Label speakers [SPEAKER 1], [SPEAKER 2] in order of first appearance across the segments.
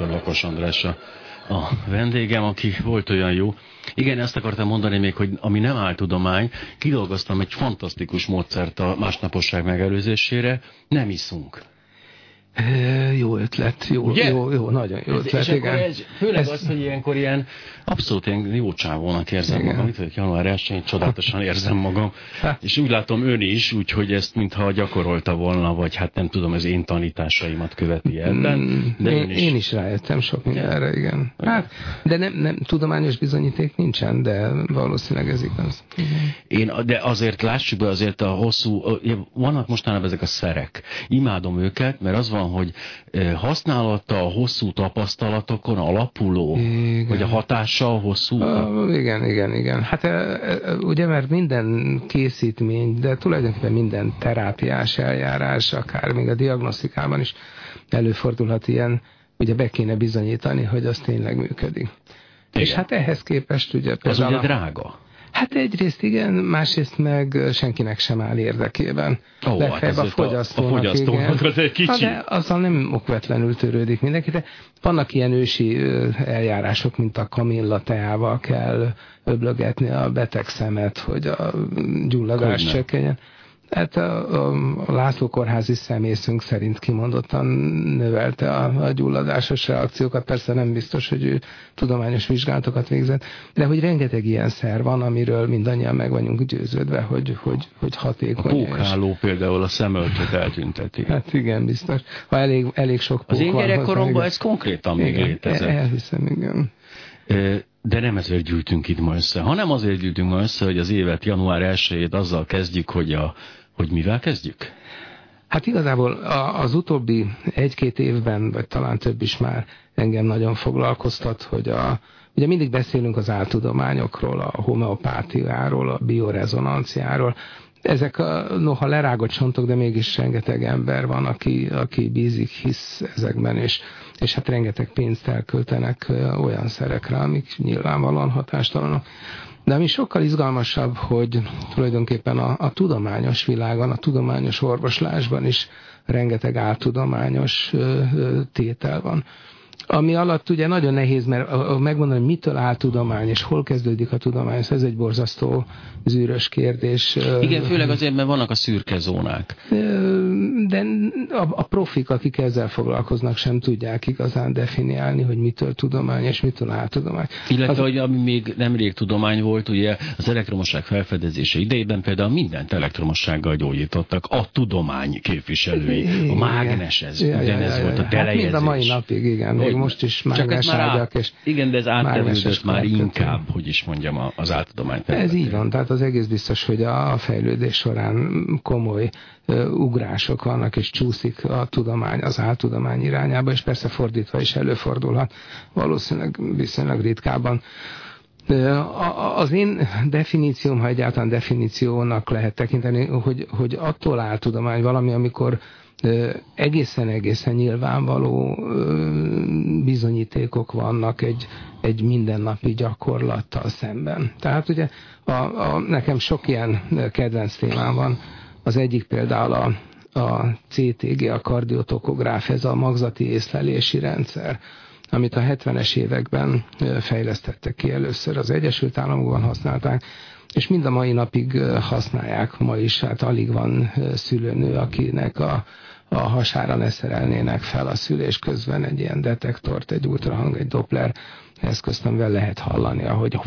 [SPEAKER 1] dr. Lakos András a, vendégem, aki volt olyan jó. Igen, ezt akartam mondani még, hogy ami nem áltudomány, kidolgoztam egy fantasztikus módszert a másnaposság megelőzésére, nem iszunk.
[SPEAKER 2] Jó ötlet, jó, Ugye? jó, jó, nagyon jó ötlet,
[SPEAKER 1] és igen. Ez, főleg ez... az, hogy ilyenkor ilyen abszolút ilyen jó csávónak érzem igen. magam. Itt vagyok január 1 csodálatosan érzem magam. És úgy látom ön is, úgyhogy ezt mintha gyakorolta volna, vagy hát nem tudom, az én tanításaimat követi ebben. Mm,
[SPEAKER 2] de én, is. én is rájöttem sok mindenre, igen. Hát, de nem, nem, tudományos bizonyíték nincsen, de valószínűleg ez igaz.
[SPEAKER 1] Én, de azért lássuk be, azért a hosszú, vannak mostanában ezek a szerek. Imádom őket, mert az van, hogy használata a hosszú tapasztalatokon alapuló, igen. vagy a hatása a hosszú?
[SPEAKER 2] Uh, igen, igen, igen. Hát ugye, mert minden készítmény, de tulajdonképpen minden terápiás eljárás, akár még a diagnosztikában is előfordulhat ilyen, ugye be kéne bizonyítani, hogy az tényleg működik. Igen. És hát ehhez képest ugye
[SPEAKER 1] például... Az ugye drága.
[SPEAKER 2] Hát egyrészt igen, másrészt meg senkinek sem áll érdekében.
[SPEAKER 1] Ó, Legfeljebb hát a fogyasztónak, a fogyasztónak az egy kicsi.
[SPEAKER 2] de azzal nem okvetlenül törődik mindenki, de vannak ilyen ősi eljárások, mint a kamilla teával kell öblögetni a beteg szemet, hogy a gyulladás csökkenjen. Hát a, a, László kórházi szemészünk szerint kimondottan növelte a, a gyulladásos reakciókat. Persze nem biztos, hogy ő tudományos vizsgálatokat végzett, de hogy rengeteg ilyen szer van, amiről mindannyian meg vagyunk győződve, hogy, hogy, hogy hatékony.
[SPEAKER 1] A pókháló és... például a szemöltöt eltünteti.
[SPEAKER 2] Hát igen, biztos. Ha elég, elég sok pók
[SPEAKER 1] Az én gyerekkoromban ez konkrétan még igen, létezett.
[SPEAKER 2] Elhiszem, igen.
[SPEAKER 1] De nem ezért gyűjtünk itt ma össze, hanem azért gyűjtünk ma össze, hogy az évet január 1 azzal kezdjük, hogy a hogy mivel kezdjük?
[SPEAKER 2] Hát igazából az utóbbi egy-két évben, vagy talán több is már engem nagyon foglalkoztat, hogy a, ugye mindig beszélünk az áltudományokról, a homeopátiáról, a biorezonanciáról, ezek a, noha lerágott csontok, de mégis rengeteg ember van, aki, aki bízik, hisz ezekben, és, és hát rengeteg pénzt elköltenek olyan szerekre, amik nyilvánvalóan hatástalanok. De ami sokkal izgalmasabb, hogy tulajdonképpen a, a tudományos világon, a tudományos orvoslásban is rengeteg áltudományos ö, ö, tétel van ami alatt ugye nagyon nehéz, mert megmondani, hogy mitől áll tudomány, és hol kezdődik a tudomány, ez egy borzasztó zűrös kérdés.
[SPEAKER 1] Igen, főleg azért, mert vannak a szürke zónák.
[SPEAKER 2] De a, a profik, akik ezzel foglalkoznak, sem tudják igazán definiálni, hogy mitől tudomány, és mitől áll tudomány.
[SPEAKER 1] Illetve, az... hogy ami még nemrég tudomány volt, ugye az elektromosság felfedezése idejében például mindent elektromossággal gyógyítottak, a tudomány képviselői, a mágnes ez, ja, ja, ja, volt a telejezés. Hát
[SPEAKER 2] mind a mai napig, igen még most is mágnes ágyak. És
[SPEAKER 1] igen, de ez átterülődött már inkább, hogy is mondjam, az áltudomány
[SPEAKER 2] Ez így van, tehát az egész biztos, hogy a fejlődés során komoly ugrások vannak, és csúszik a tudomány az áltudomány irányába, és persze fordítva is előfordulhat, valószínűleg viszonylag ritkában. Az én definícióm, ha egyáltalán definíciónak lehet tekinteni, hogy, hogy attól áll tudomány valami, amikor egészen-egészen nyilvánvaló bizonyítékok vannak egy, egy mindennapi gyakorlattal szemben. Tehát ugye a, a, nekem sok ilyen kedvenc témám van. Az egyik például a, a CTG, a kardiotokográf, ez a magzati észlelési rendszer, amit a 70-es években fejlesztettek ki először, az Egyesült Államokban használták, és mind a mai napig használják. Ma is, hát alig van szülőnő, akinek a a hasára ne szerelnének fel a szülés közben egy ilyen detektort, egy ultrahang, egy doppler eszközt, amivel lehet hallani, ahogy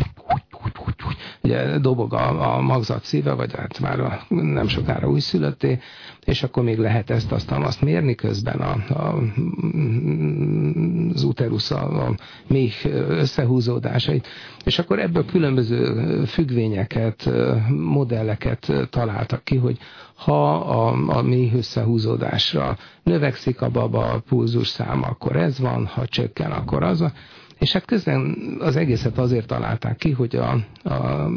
[SPEAKER 2] ugye dobog a, a magzat szíve, vagy hát már a, nem sokára újszülötté, és akkor még lehet ezt, azt, azt mérni közben a, a, az uterusz, a, a méh összehúzódásait, és akkor ebből különböző függvényeket, modelleket találtak ki, hogy ha a, a méh összehúzódásra növekszik a baba a pulzus száma, akkor ez van, ha csökken, akkor az. És hát közben az egészet azért találták ki, hogy a, a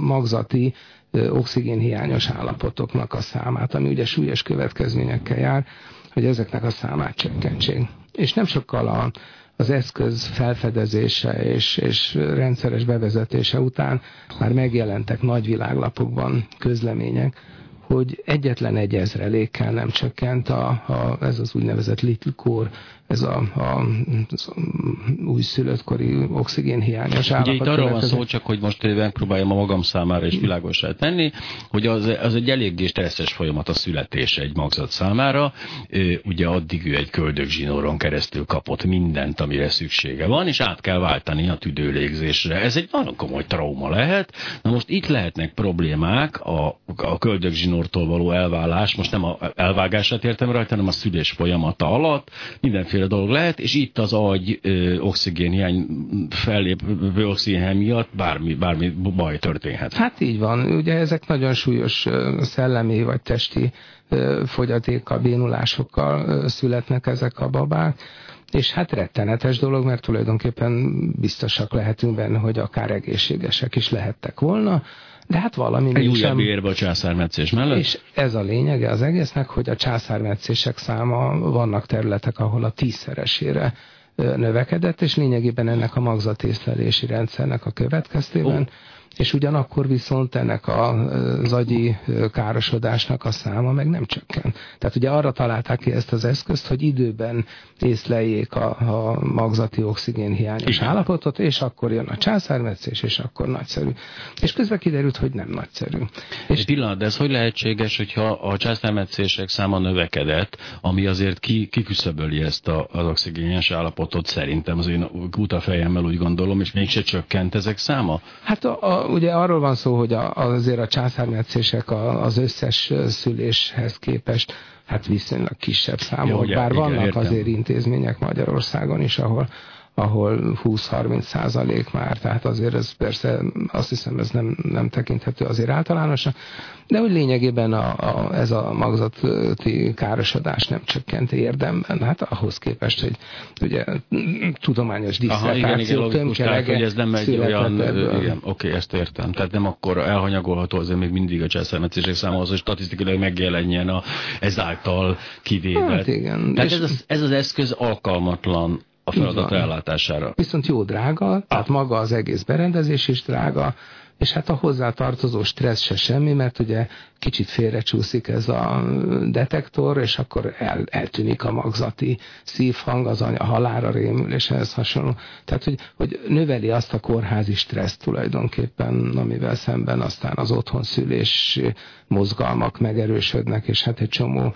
[SPEAKER 2] magzati oxigénhiányos állapotoknak a számát, ami ugye súlyos következményekkel jár, hogy ezeknek a számát csökkentsék. És nem sokkal a, az eszköz felfedezése és, és rendszeres bevezetése után már megjelentek nagy világlapokban közlemények, hogy egyetlen egy ezrelékkel nem csökkent a, a, ez az úgynevezett little core, ez a, a, az újszülöttkori oxigénhiányos
[SPEAKER 1] állapot. Ugye itt arról van szó, csak hogy most megpróbáljam a magam számára is világosá tenni, hogy az, az egy eléggé stresszes folyamat a születés egy magzat számára. Ugye addig ő egy köldögzsinóron keresztül kapott mindent, amire szüksége van, és át kell váltani a tüdőlégzésre. Ez egy nagyon komoly trauma lehet. Na most itt lehetnek problémák a, a köldögzsinórtól való elválás, most nem a elvágását értem rajta, hanem a szülés folyamata alatt mindenféle dolog lehet, és itt az agy oxigénhiány fellépő oxigénhiány miatt bármi, bármi baj történhet.
[SPEAKER 2] Hát így van. Ugye ezek nagyon súlyos szellemi vagy testi fogyatékkal, bénulásokkal születnek ezek a babák, és hát rettenetes dolog, mert tulajdonképpen biztosak lehetünk benne, hogy akár egészségesek is lehettek volna, de hát valami
[SPEAKER 1] Egy újabb érve a császármetszés mellett?
[SPEAKER 2] És ez a lényege az egésznek, hogy a császármetszések száma vannak területek, ahol a tízszeresére növekedett, és lényegében ennek a magzatészlelési rendszernek a következtében oh és ugyanakkor viszont ennek az agyi károsodásnak a száma meg nem csökken. Tehát ugye arra találták ki ezt az eszközt, hogy időben észleljék a, a magzati oxigén hiányos Igen. állapotot, és akkor jön a császármetszés, és akkor nagyszerű. És közben kiderült, hogy nem nagyszerű.
[SPEAKER 1] És Egy pillanat, de ez hogy lehetséges, hogyha a császármetszések száma növekedett, ami azért ki, kiküszöböli ezt a, az oxigéniás állapotot szerintem, az én kutafejemmel úgy gondolom, és mégse csökkent ezek száma?
[SPEAKER 2] Hát a, a ugye arról van szó, hogy a, azért a császármetszések az összes szüléshez képest hát viszonylag kisebb számok, bár igen, vannak értem. azért intézmények Magyarországon is, ahol ahol 20-30 százalék már, tehát azért ez persze azt hiszem ez nem, nem tekinthető azért általánosan, de hogy lényegében a, a, ez a magzati károsodás nem csökkent érdemben, hát ahhoz képest, hogy ugye tudományos diszertáció
[SPEAKER 1] tömkelege hogy ez nem egy olyan, ebből. igen, oké, ezt értem, tehát nem akkor elhanyagolható azért még mindig a császármetszések száma az, hogy statisztikailag megjelenjen a, ezáltal kivéve. Hát igen. Tehát ez az, ez az eszköz alkalmatlan a feladat ellátására.
[SPEAKER 2] Viszont jó drága, tehát maga az egész berendezés is drága, és hát a hozzátartozó stressz se semmi, mert ugye kicsit félrecsúszik ez a detektor, és akkor el, eltűnik a magzati szívhang, az anya halára rémül, és ehhez hasonló. Tehát, hogy, hogy növeli azt a kórházi stresszt tulajdonképpen, amivel szemben aztán az otthonszülés mozgalmak megerősödnek, és hát egy csomó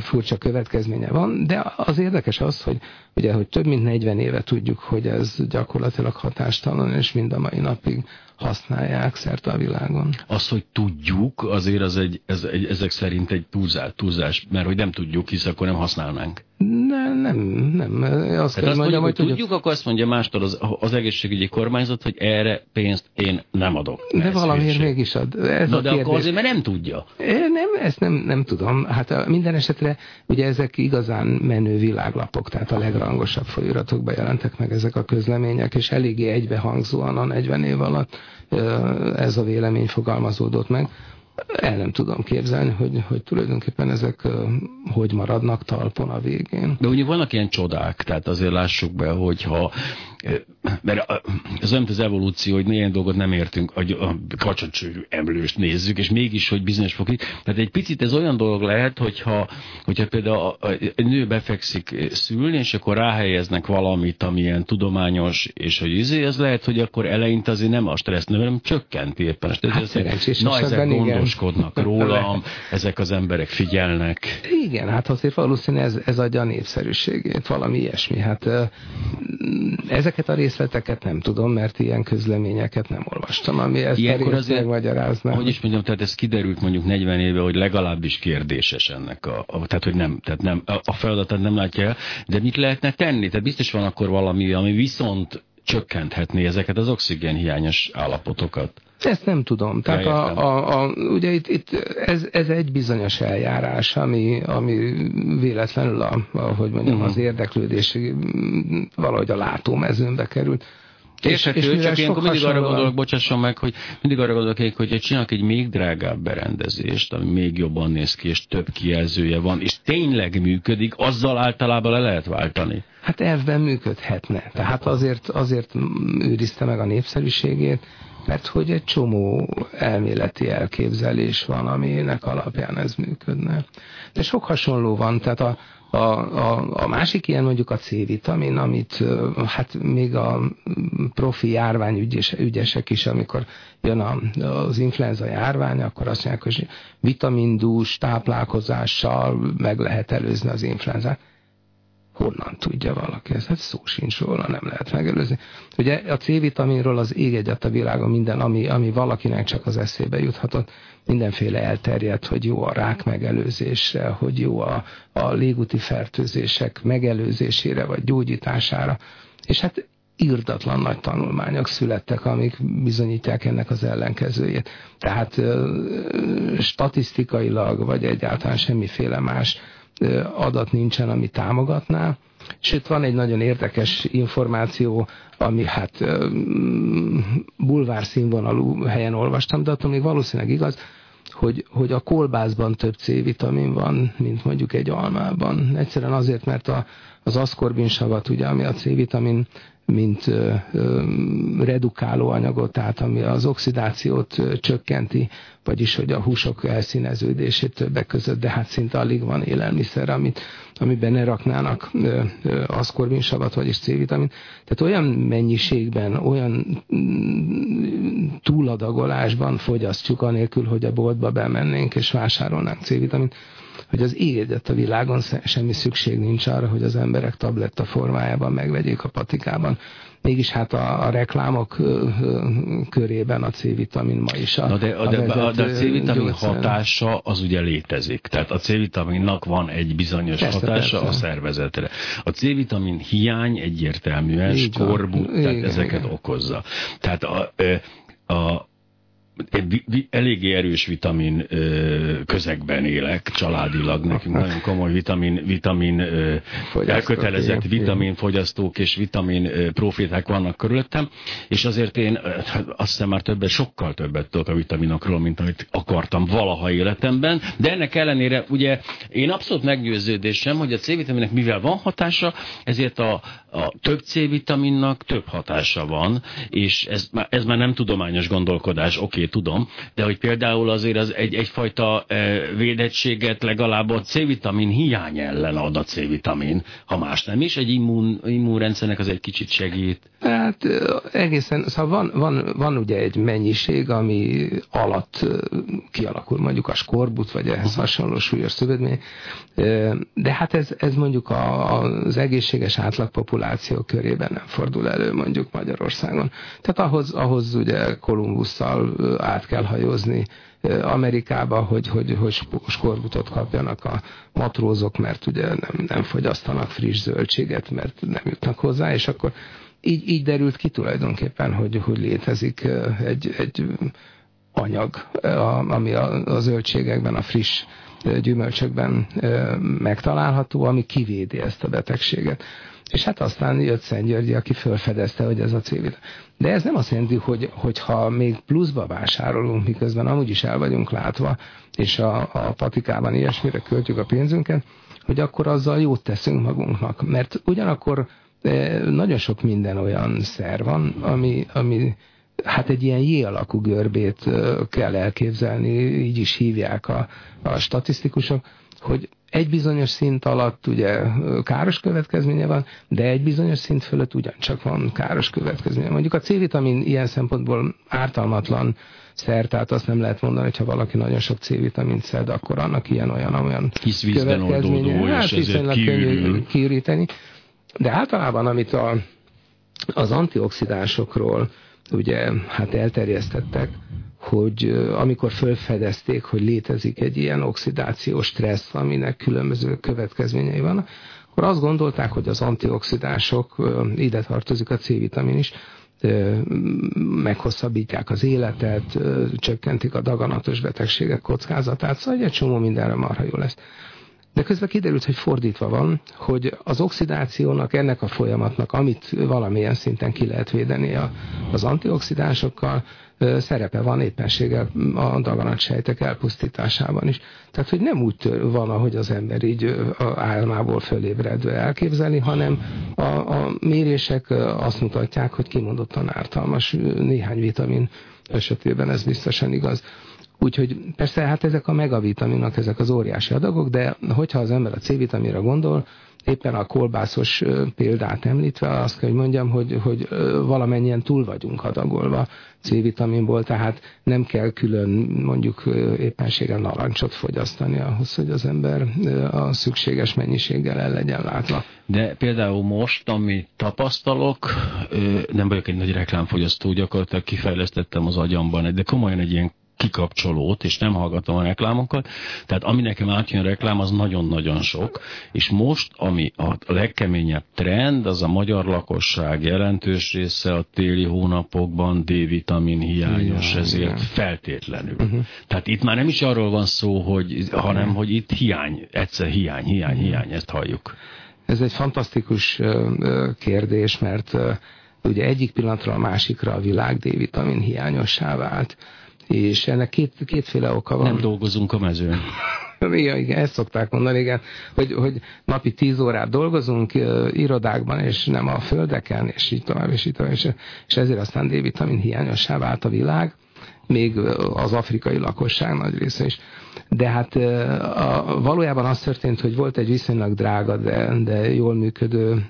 [SPEAKER 2] furcsa következménye van, de az érdekes az, hogy ugye, hogy több mint 40 éve tudjuk, hogy ez gyakorlatilag hatástalan, és mind a mai napig használják szerte a világon.
[SPEAKER 1] Az, hogy tudjuk, azért az egy, ez egy, ezek szerint egy túlzás, túlzás, mert hogy nem tudjuk, hisz akkor nem használnánk.
[SPEAKER 2] Nem, nem, nem.
[SPEAKER 1] Azt kell azt mondjam, hogy tudjuk, tudjuk, akkor azt mondja mástól az, az egészségügyi kormányzat, hogy erre pénzt én nem adok.
[SPEAKER 2] De valamiért mégis ad.
[SPEAKER 1] Ez Na, a de kérdés. akkor azért, mert nem tudja.
[SPEAKER 2] Nem, ezt nem, nem tudom. Hát minden esetre ugye ezek igazán menő világlapok, tehát a legrangosabb folyóratokban jelentek meg ezek a közlemények, és eléggé egybehangzóan a 40 év alatt ez a vélemény fogalmazódott meg el nem tudom képzelni, hogy, hogy tulajdonképpen ezek hogy maradnak talpon a végén.
[SPEAKER 1] De ugye vannak ilyen csodák, tehát azért lássuk be, hogyha mert ez olyan, az evolúció, hogy ilyen dolgot nem értünk, hogy a kacsacsőrű emlőst nézzük, és mégis, hogy bizonyos fokig. Tehát egy picit ez olyan dolog lehet, hogyha, hogyha például egy nő befekszik szülni, és akkor ráhelyeznek valamit, amilyen tudományos, és hogy izé, ez lehet, hogy akkor eleinte azért nem a stressz nő, hanem csökkenti éppen a stressz. Hát
[SPEAKER 2] szerencsés,
[SPEAKER 1] na, ezek gondoskodnak igen. rólam, ezek az emberek figyelnek.
[SPEAKER 2] Igen, hát azért valószínűleg ez, ez adja a népszerűségét, valami ilyesmi. Hát ezek Ezeket a részleteket nem tudom, mert ilyen közleményeket nem olvastam, ami ezt Ilyenkor azért megmagyarázna.
[SPEAKER 1] Hogy is mondjam, tehát ez kiderült mondjuk 40 éve, hogy legalábbis kérdéses ennek a, a tehát hogy nem, tehát nem, a, feladatát nem látja el, de mit lehetne tenni? Tehát biztos van akkor valami, ami viszont csökkenthetné ezeket az oxigénhiányos állapotokat.
[SPEAKER 2] Ezt nem tudom. Tehát a, a, a, ugye itt, itt ez, ez egy bizonyos eljárás, ami, ami véletlenül, a, a, hogy mondjam, uh-huh. az érdeklődés valahogy a látómezőnbe került.
[SPEAKER 1] Érthető, és, és csak ilyenkor mindig arra gondolok, bocsásson meg, hogy mindig arra gondolok, hogy csinálok egy még drágább berendezést, ami még jobban néz ki, és több kijelzője van, és tényleg működik, azzal általában le lehet váltani.
[SPEAKER 2] Hát elvben működhetne. Tehát azért, azért őrizte meg a népszerűségét, mert hogy egy csomó elméleti elképzelés van, aminek alapján ez működne. De sok hasonló van, tehát a, a, a, a másik ilyen mondjuk a C-vitamin, amit hát még a profi járványügyesek is, amikor jön a, az influenza járvány, akkor azt mondják, hogy vitamindús táplálkozással meg lehet előzni az influenzát honnan tudja valaki ezt? Hát szó sincs róla, nem lehet megelőzni. Ugye a C-vitaminról az ég egyet a világon minden, ami, ami valakinek csak az eszébe juthatott, mindenféle elterjedt, hogy jó a rák megelőzésre, hogy jó a, a légúti fertőzések megelőzésére vagy gyógyítására. És hát írdatlan nagy tanulmányok születtek, amik bizonyítják ennek az ellenkezőjét. Tehát statisztikailag, vagy egyáltalán semmiféle más adat nincsen, ami támogatná. Sőt, van egy nagyon érdekes információ, ami hát bulvár színvonalú helyen olvastam, de attól még valószínűleg igaz, hogy, hogy a kolbászban több C-vitamin van, mint mondjuk egy almában. Egyszerűen azért, mert a, az aszkorbinsavat, ugye, ami a C-vitamin mint redukáló anyagot, tehát ami az oxidációt csökkenti, vagyis hogy a húsok elszíneződését többek között, de hát szinte alig van élelmiszer, amit, amiben ne raknának aszkorbinsavat, vagyis C-vitamin. Tehát olyan mennyiségben, olyan mm, túladagolásban fogyasztjuk, anélkül, hogy a boltba bemennénk és vásárolnánk C-vitamint, hogy az éget a világon semmi szükség nincs arra, hogy az emberek tabletta formájában megvegyék a patikában. Mégis hát a, a reklámok körében a C-vitamin ma is a,
[SPEAKER 1] Na de, a, de, a, de a C-vitamin gyógyszer. hatása az ugye létezik. Tehát a C-vitaminnak van egy bizonyos persze, hatása persze. a szervezetre. A C-vitamin hiány egyértelműen skorbut, tehát igen, ezeket igen. okozza. Tehát a, a egy eléggé erős vitamin ö, közegben élek, családilag. Nekünk nagyon komoly vitamin, vitamin ö, elkötelezett vitaminfogyasztók és vitamin ö, profiták vannak körülöttem, és azért én hát azt hiszem már többet, sokkal többet tudok a vitaminokról, mint amit akartam valaha életemben, de ennek ellenére ugye én abszolút meggyőződésem, hogy a C-vitaminek mivel van hatása, ezért a, a több C-vitaminnak több hatása van, és ez, ez már nem tudományos gondolkodás, oké, okay, tudom, de hogy például azért az egy, egyfajta e, védettséget legalább a C-vitamin hiány ellen ad a C-vitamin, ha más nem is, egy immun, immunrendszernek az egy kicsit segít.
[SPEAKER 2] Hát egészen, szóval van, van, van ugye egy mennyiség, ami alatt kialakul mondjuk a skorbut, vagy ehhez hasonló súlyos szövetmény, de hát ez, ez mondjuk a, az egészséges átlagpopuláció körében nem fordul elő mondjuk Magyarországon. Tehát ahhoz, ahhoz ugye Kolumbusszal át kell hajózni Amerikába, hogy, hogy, hogy skorbutot kapjanak a matrózok, mert ugye nem, nem fogyasztanak friss zöldséget, mert nem jutnak hozzá, és akkor így, így derült ki tulajdonképpen, hogy, hogy létezik egy, egy anyag, ami a, a zöldségekben, a friss gyümölcsökben megtalálható, ami kivédi ezt a betegséget. És hát aztán jött Szent Györgyi, aki felfedezte, hogy ez a civil. De ez nem azt jelenti, hogy, hogy ha még pluszba vásárolunk, miközben amúgy is el vagyunk látva, és a, a patikában ilyesmire költjük a pénzünket, hogy akkor azzal jót teszünk magunknak. Mert ugyanakkor nagyon sok minden olyan szer van, ami, ami hát egy ilyen J alakú görbét kell elképzelni, így is hívják a, a statisztikusok, hogy egy bizonyos szint alatt ugye káros következménye van, de egy bizonyos szint fölött ugyancsak van káros következménye. Mondjuk a C-vitamin ilyen szempontból ártalmatlan szer, tehát azt nem lehet mondani, hogy ha valaki nagyon sok C-vitamint szed, akkor annak ilyen olyan
[SPEAKER 1] Hisz vízben oldódó, hát és ezért könnyű
[SPEAKER 2] kiüríteni. De általában, amit a, az antioxidánsokról ugye hát elterjesztettek, hogy amikor felfedezték, hogy létezik egy ilyen oxidációs stressz, aminek különböző következményei vannak, akkor azt gondolták, hogy az antioxidánsok, ide tartozik a C-vitamin is, meghosszabbítják az életet, csökkentik a daganatos betegségek kockázatát, szóval egy csomó mindenre marha jó lesz. De közben kiderült, hogy fordítva van, hogy az oxidációnak, ennek a folyamatnak, amit valamilyen szinten ki lehet védeni az antioxidánsokkal, szerepe van éppenséggel a daganatsejtek elpusztításában is. Tehát, hogy nem úgy van, ahogy az ember így a álmából fölébredve elképzeli, hanem a, a mérések azt mutatják, hogy kimondottan ártalmas néhány vitamin esetében ez biztosan igaz. Úgyhogy persze hát ezek a megavitaminok, ezek az óriási adagok, de hogyha az ember a C-vitaminra gondol, éppen a kolbászos példát említve azt kell, hogy mondjam, hogy, hogy valamennyien túl vagyunk adagolva C-vitaminból, tehát nem kell külön mondjuk éppenséggel narancsot fogyasztani ahhoz, hogy az ember a szükséges mennyiséggel el legyen látva.
[SPEAKER 1] De például most, amit tapasztalok, nem vagyok egy nagy reklámfogyasztó, gyakorlatilag kifejlesztettem az agyamban, de komolyan egy ilyen kikapcsolót, és nem hallgatom a reklámokat. Tehát ami nekem átjön reklám, az nagyon-nagyon sok. És most, ami a legkeményebb trend, az a magyar lakosság jelentős része a téli hónapokban D-vitamin hiányos, ja, ezért ja. feltétlenül. Uh-huh. Tehát itt már nem is arról van szó, hogy, hanem hogy itt hiány, egyszer hiány, hiány, uh-huh. hiány, ezt halljuk.
[SPEAKER 2] Ez egy fantasztikus kérdés, mert ugye egyik pillanatra a másikra a világ D-vitamin hiányossá vált és ennek két, kétféle oka van.
[SPEAKER 1] Nem dolgozunk a mezőn.
[SPEAKER 2] Igen, igen, ezt szokták mondani, igen, hogy, hogy napi tíz órát dolgozunk uh, irodákban, és nem a földeken, és így tovább, és így tovább, és, és ezért aztán D-vitamin hiányossá vált a világ, még az afrikai lakosság nagy része is. De hát a, valójában az történt, hogy volt egy viszonylag drága, de, de jól működő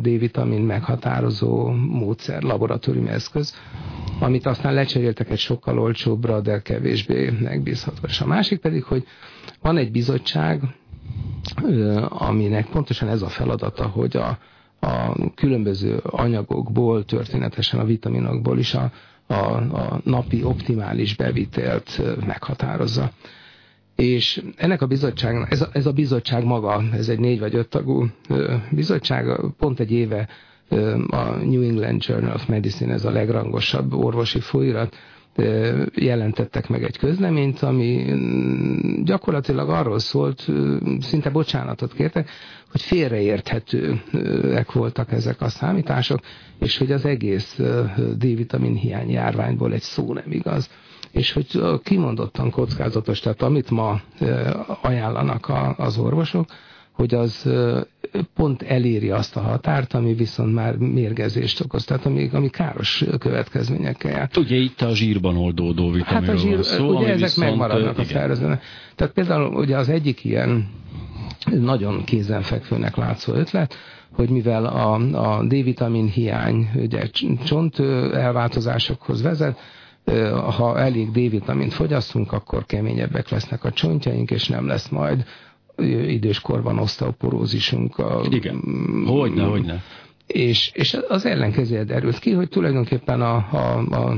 [SPEAKER 2] D-vitamin meghatározó módszer, laboratóriumi eszköz, amit aztán lecseréltek egy sokkal olcsóbbra, de kevésbé megbízható. És a másik pedig, hogy van egy bizottság, aminek pontosan ez a feladata, hogy a, a különböző anyagokból, történetesen a vitaminokból is a, a, a napi optimális bevitelt meghatározza. És ennek a bizottságnak, ez a, ez a bizottság maga, ez egy négy vagy öt tagú bizottság, pont egy éve a New England Journal of Medicine, ez a legrangosabb orvosi folyóirat, jelentettek meg egy közleményt, ami mm, gyakorlatilag arról szólt, szinte bocsánatot kértek, hogy félreérthetőek voltak ezek a számítások, és hogy az egész D-vitamin hiány járványból egy szó nem igaz. És hogy kimondottan kockázatos, tehát amit ma ajánlanak az orvosok, hogy az pont eléri azt a határt, ami viszont már mérgezést okoz, tehát ami, ami káros következményekkel jár.
[SPEAKER 1] Ugye itt a zsírban oldódó vitaminról
[SPEAKER 2] hát a zsír,
[SPEAKER 1] szó,
[SPEAKER 2] ugye ezek viszont, megmaradnak igen. a szervezetben. Tehát például ugye az egyik ilyen nagyon kézenfekvőnek látszó ötlet, hogy mivel a, a D-vitamin hiány ugye csont elváltozásokhoz vezet, ha elég D-vitamint fogyasztunk, akkor keményebbek lesznek a csontjaink, és nem lesz majd időskorban oszteoporózisunk. A,
[SPEAKER 1] Igen, hogyne, hogyne.
[SPEAKER 2] És, és az ellenkezője derült ki, hogy tulajdonképpen a, a, a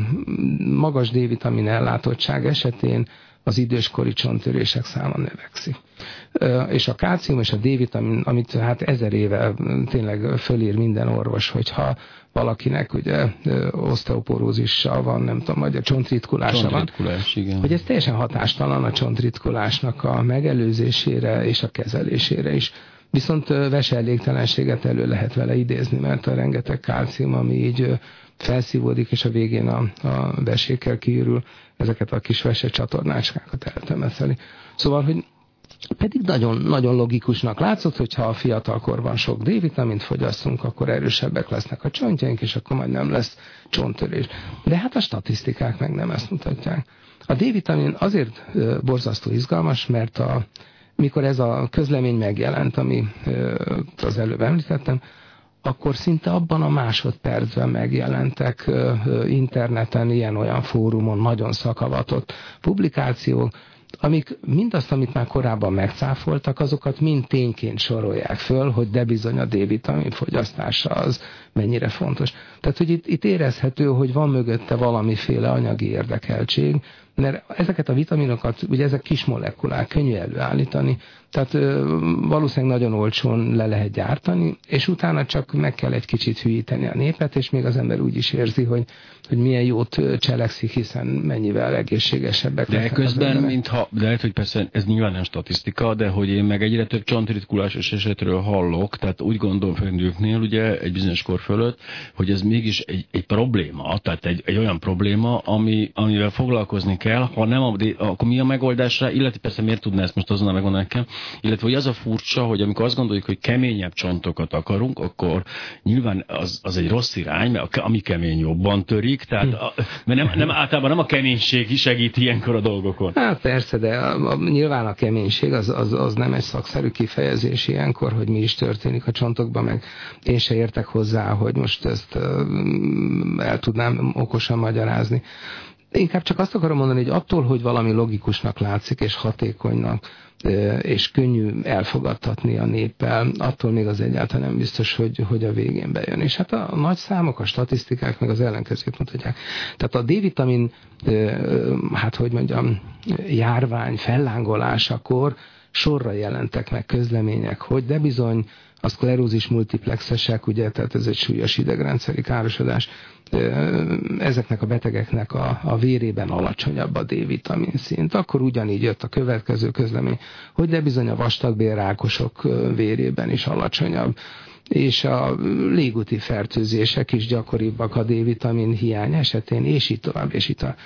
[SPEAKER 2] magas D-vitamin ellátottság esetén az időskori csonttörések száma növekszik. És a kálcium és a D-vitamin, amit hát ezer éve tényleg fölír minden orvos, hogyha valakinek ugye oszteoporózissal van, nem tudom, vagy a csontritkulása
[SPEAKER 1] Csontritkulás, van, igen.
[SPEAKER 2] hogy ez teljesen hatástalan a csontritkulásnak a megelőzésére és a kezelésére is. Viszont veselégtelenséget elő lehet vele idézni, mert a rengeteg kálcium, ami így felszívódik, és a végén a, a vesékkel kiürül, ezeket a kis vese csatornácskákat eltemeszeli. Szóval, hogy pedig nagyon, nagyon logikusnak látszott, hogy ha a fiatalkorban sok D-vitamint fogyasztunk, akkor erősebbek lesznek a csontjaink, és akkor majd nem lesz csonttörés. De hát a statisztikák meg nem ezt mutatják. A D-vitamin azért borzasztó izgalmas, mert a, mikor ez a közlemény megjelent, ami az előbb említettem, akkor szinte abban a másodpercben megjelentek interneten, ilyen-olyan fórumon nagyon szakavatott publikációk, amik mindazt, amit már korábban megcáfoltak, azokat mind tényként sorolják föl, hogy de bizony a D-vitamin fogyasztása az mennyire fontos. Tehát, hogy itt, itt érezhető, hogy van mögötte valamiféle anyagi érdekeltség, mert ezeket a vitaminokat, ugye ezek kis molekulák, könnyű előállítani, tehát valószínűleg nagyon olcsón le lehet gyártani, és utána csak meg kell egy kicsit hűíteni a népet, és még az ember úgy is érzi, hogy, hogy milyen jót cselekszik, hiszen mennyivel egészségesebbek.
[SPEAKER 1] De közben, mintha, de lehet, hogy persze ez nyilván nem statisztika, de hogy én meg egyre több csontritkulásos esetről hallok, tehát úgy gondolom felnőknél, ugye egy bizonyos kor fölött, hogy ez mégis egy, egy probléma, tehát egy, egy olyan probléma, ami, amivel foglalkozni kell, ha nem, akkor mi a megoldásra, illetve persze miért tudná ezt most azonnal megmondani nekem, illetve hogy az a furcsa, hogy amikor azt gondoljuk, hogy keményebb csontokat akarunk, akkor nyilván az, az egy rossz irány, mert ami kemény jobban törik, tehát a, mert nem, nem, általában nem a keménység segít ilyenkor a dolgokon.
[SPEAKER 2] Hát persze, de a, a, nyilván a keménység az, az, az nem egy szakszerű kifejezés ilyenkor, hogy mi is történik a csontokban, meg én se értek hozzá, hogy most ezt el tudnám okosan magyarázni. Inkább csak azt akarom mondani, hogy attól, hogy valami logikusnak látszik és hatékonynak, és könnyű elfogadtatni a néppel, attól még az egyáltalán nem biztos, hogy, hogy a végén bejön. És hát a nagy számok, a statisztikák meg az ellenkezőt mutatják. Tehát a D-vitamin, hát hogy mondjam, járvány fellángolásakor sorra jelentek meg közlemények, hogy de bizony a szklerózis multiplexesek, ugye, tehát ez egy súlyos idegrendszeri károsodás, ezeknek a betegeknek a, a vérében alacsonyabb a D-vitamin szint. Akkor ugyanígy jött a következő közlemény, hogy de bizony a vastagbélrákosok vérében is alacsonyabb és a légúti fertőzések is gyakoribbak a D-vitamin hiány esetén, és így tovább, és így tovább.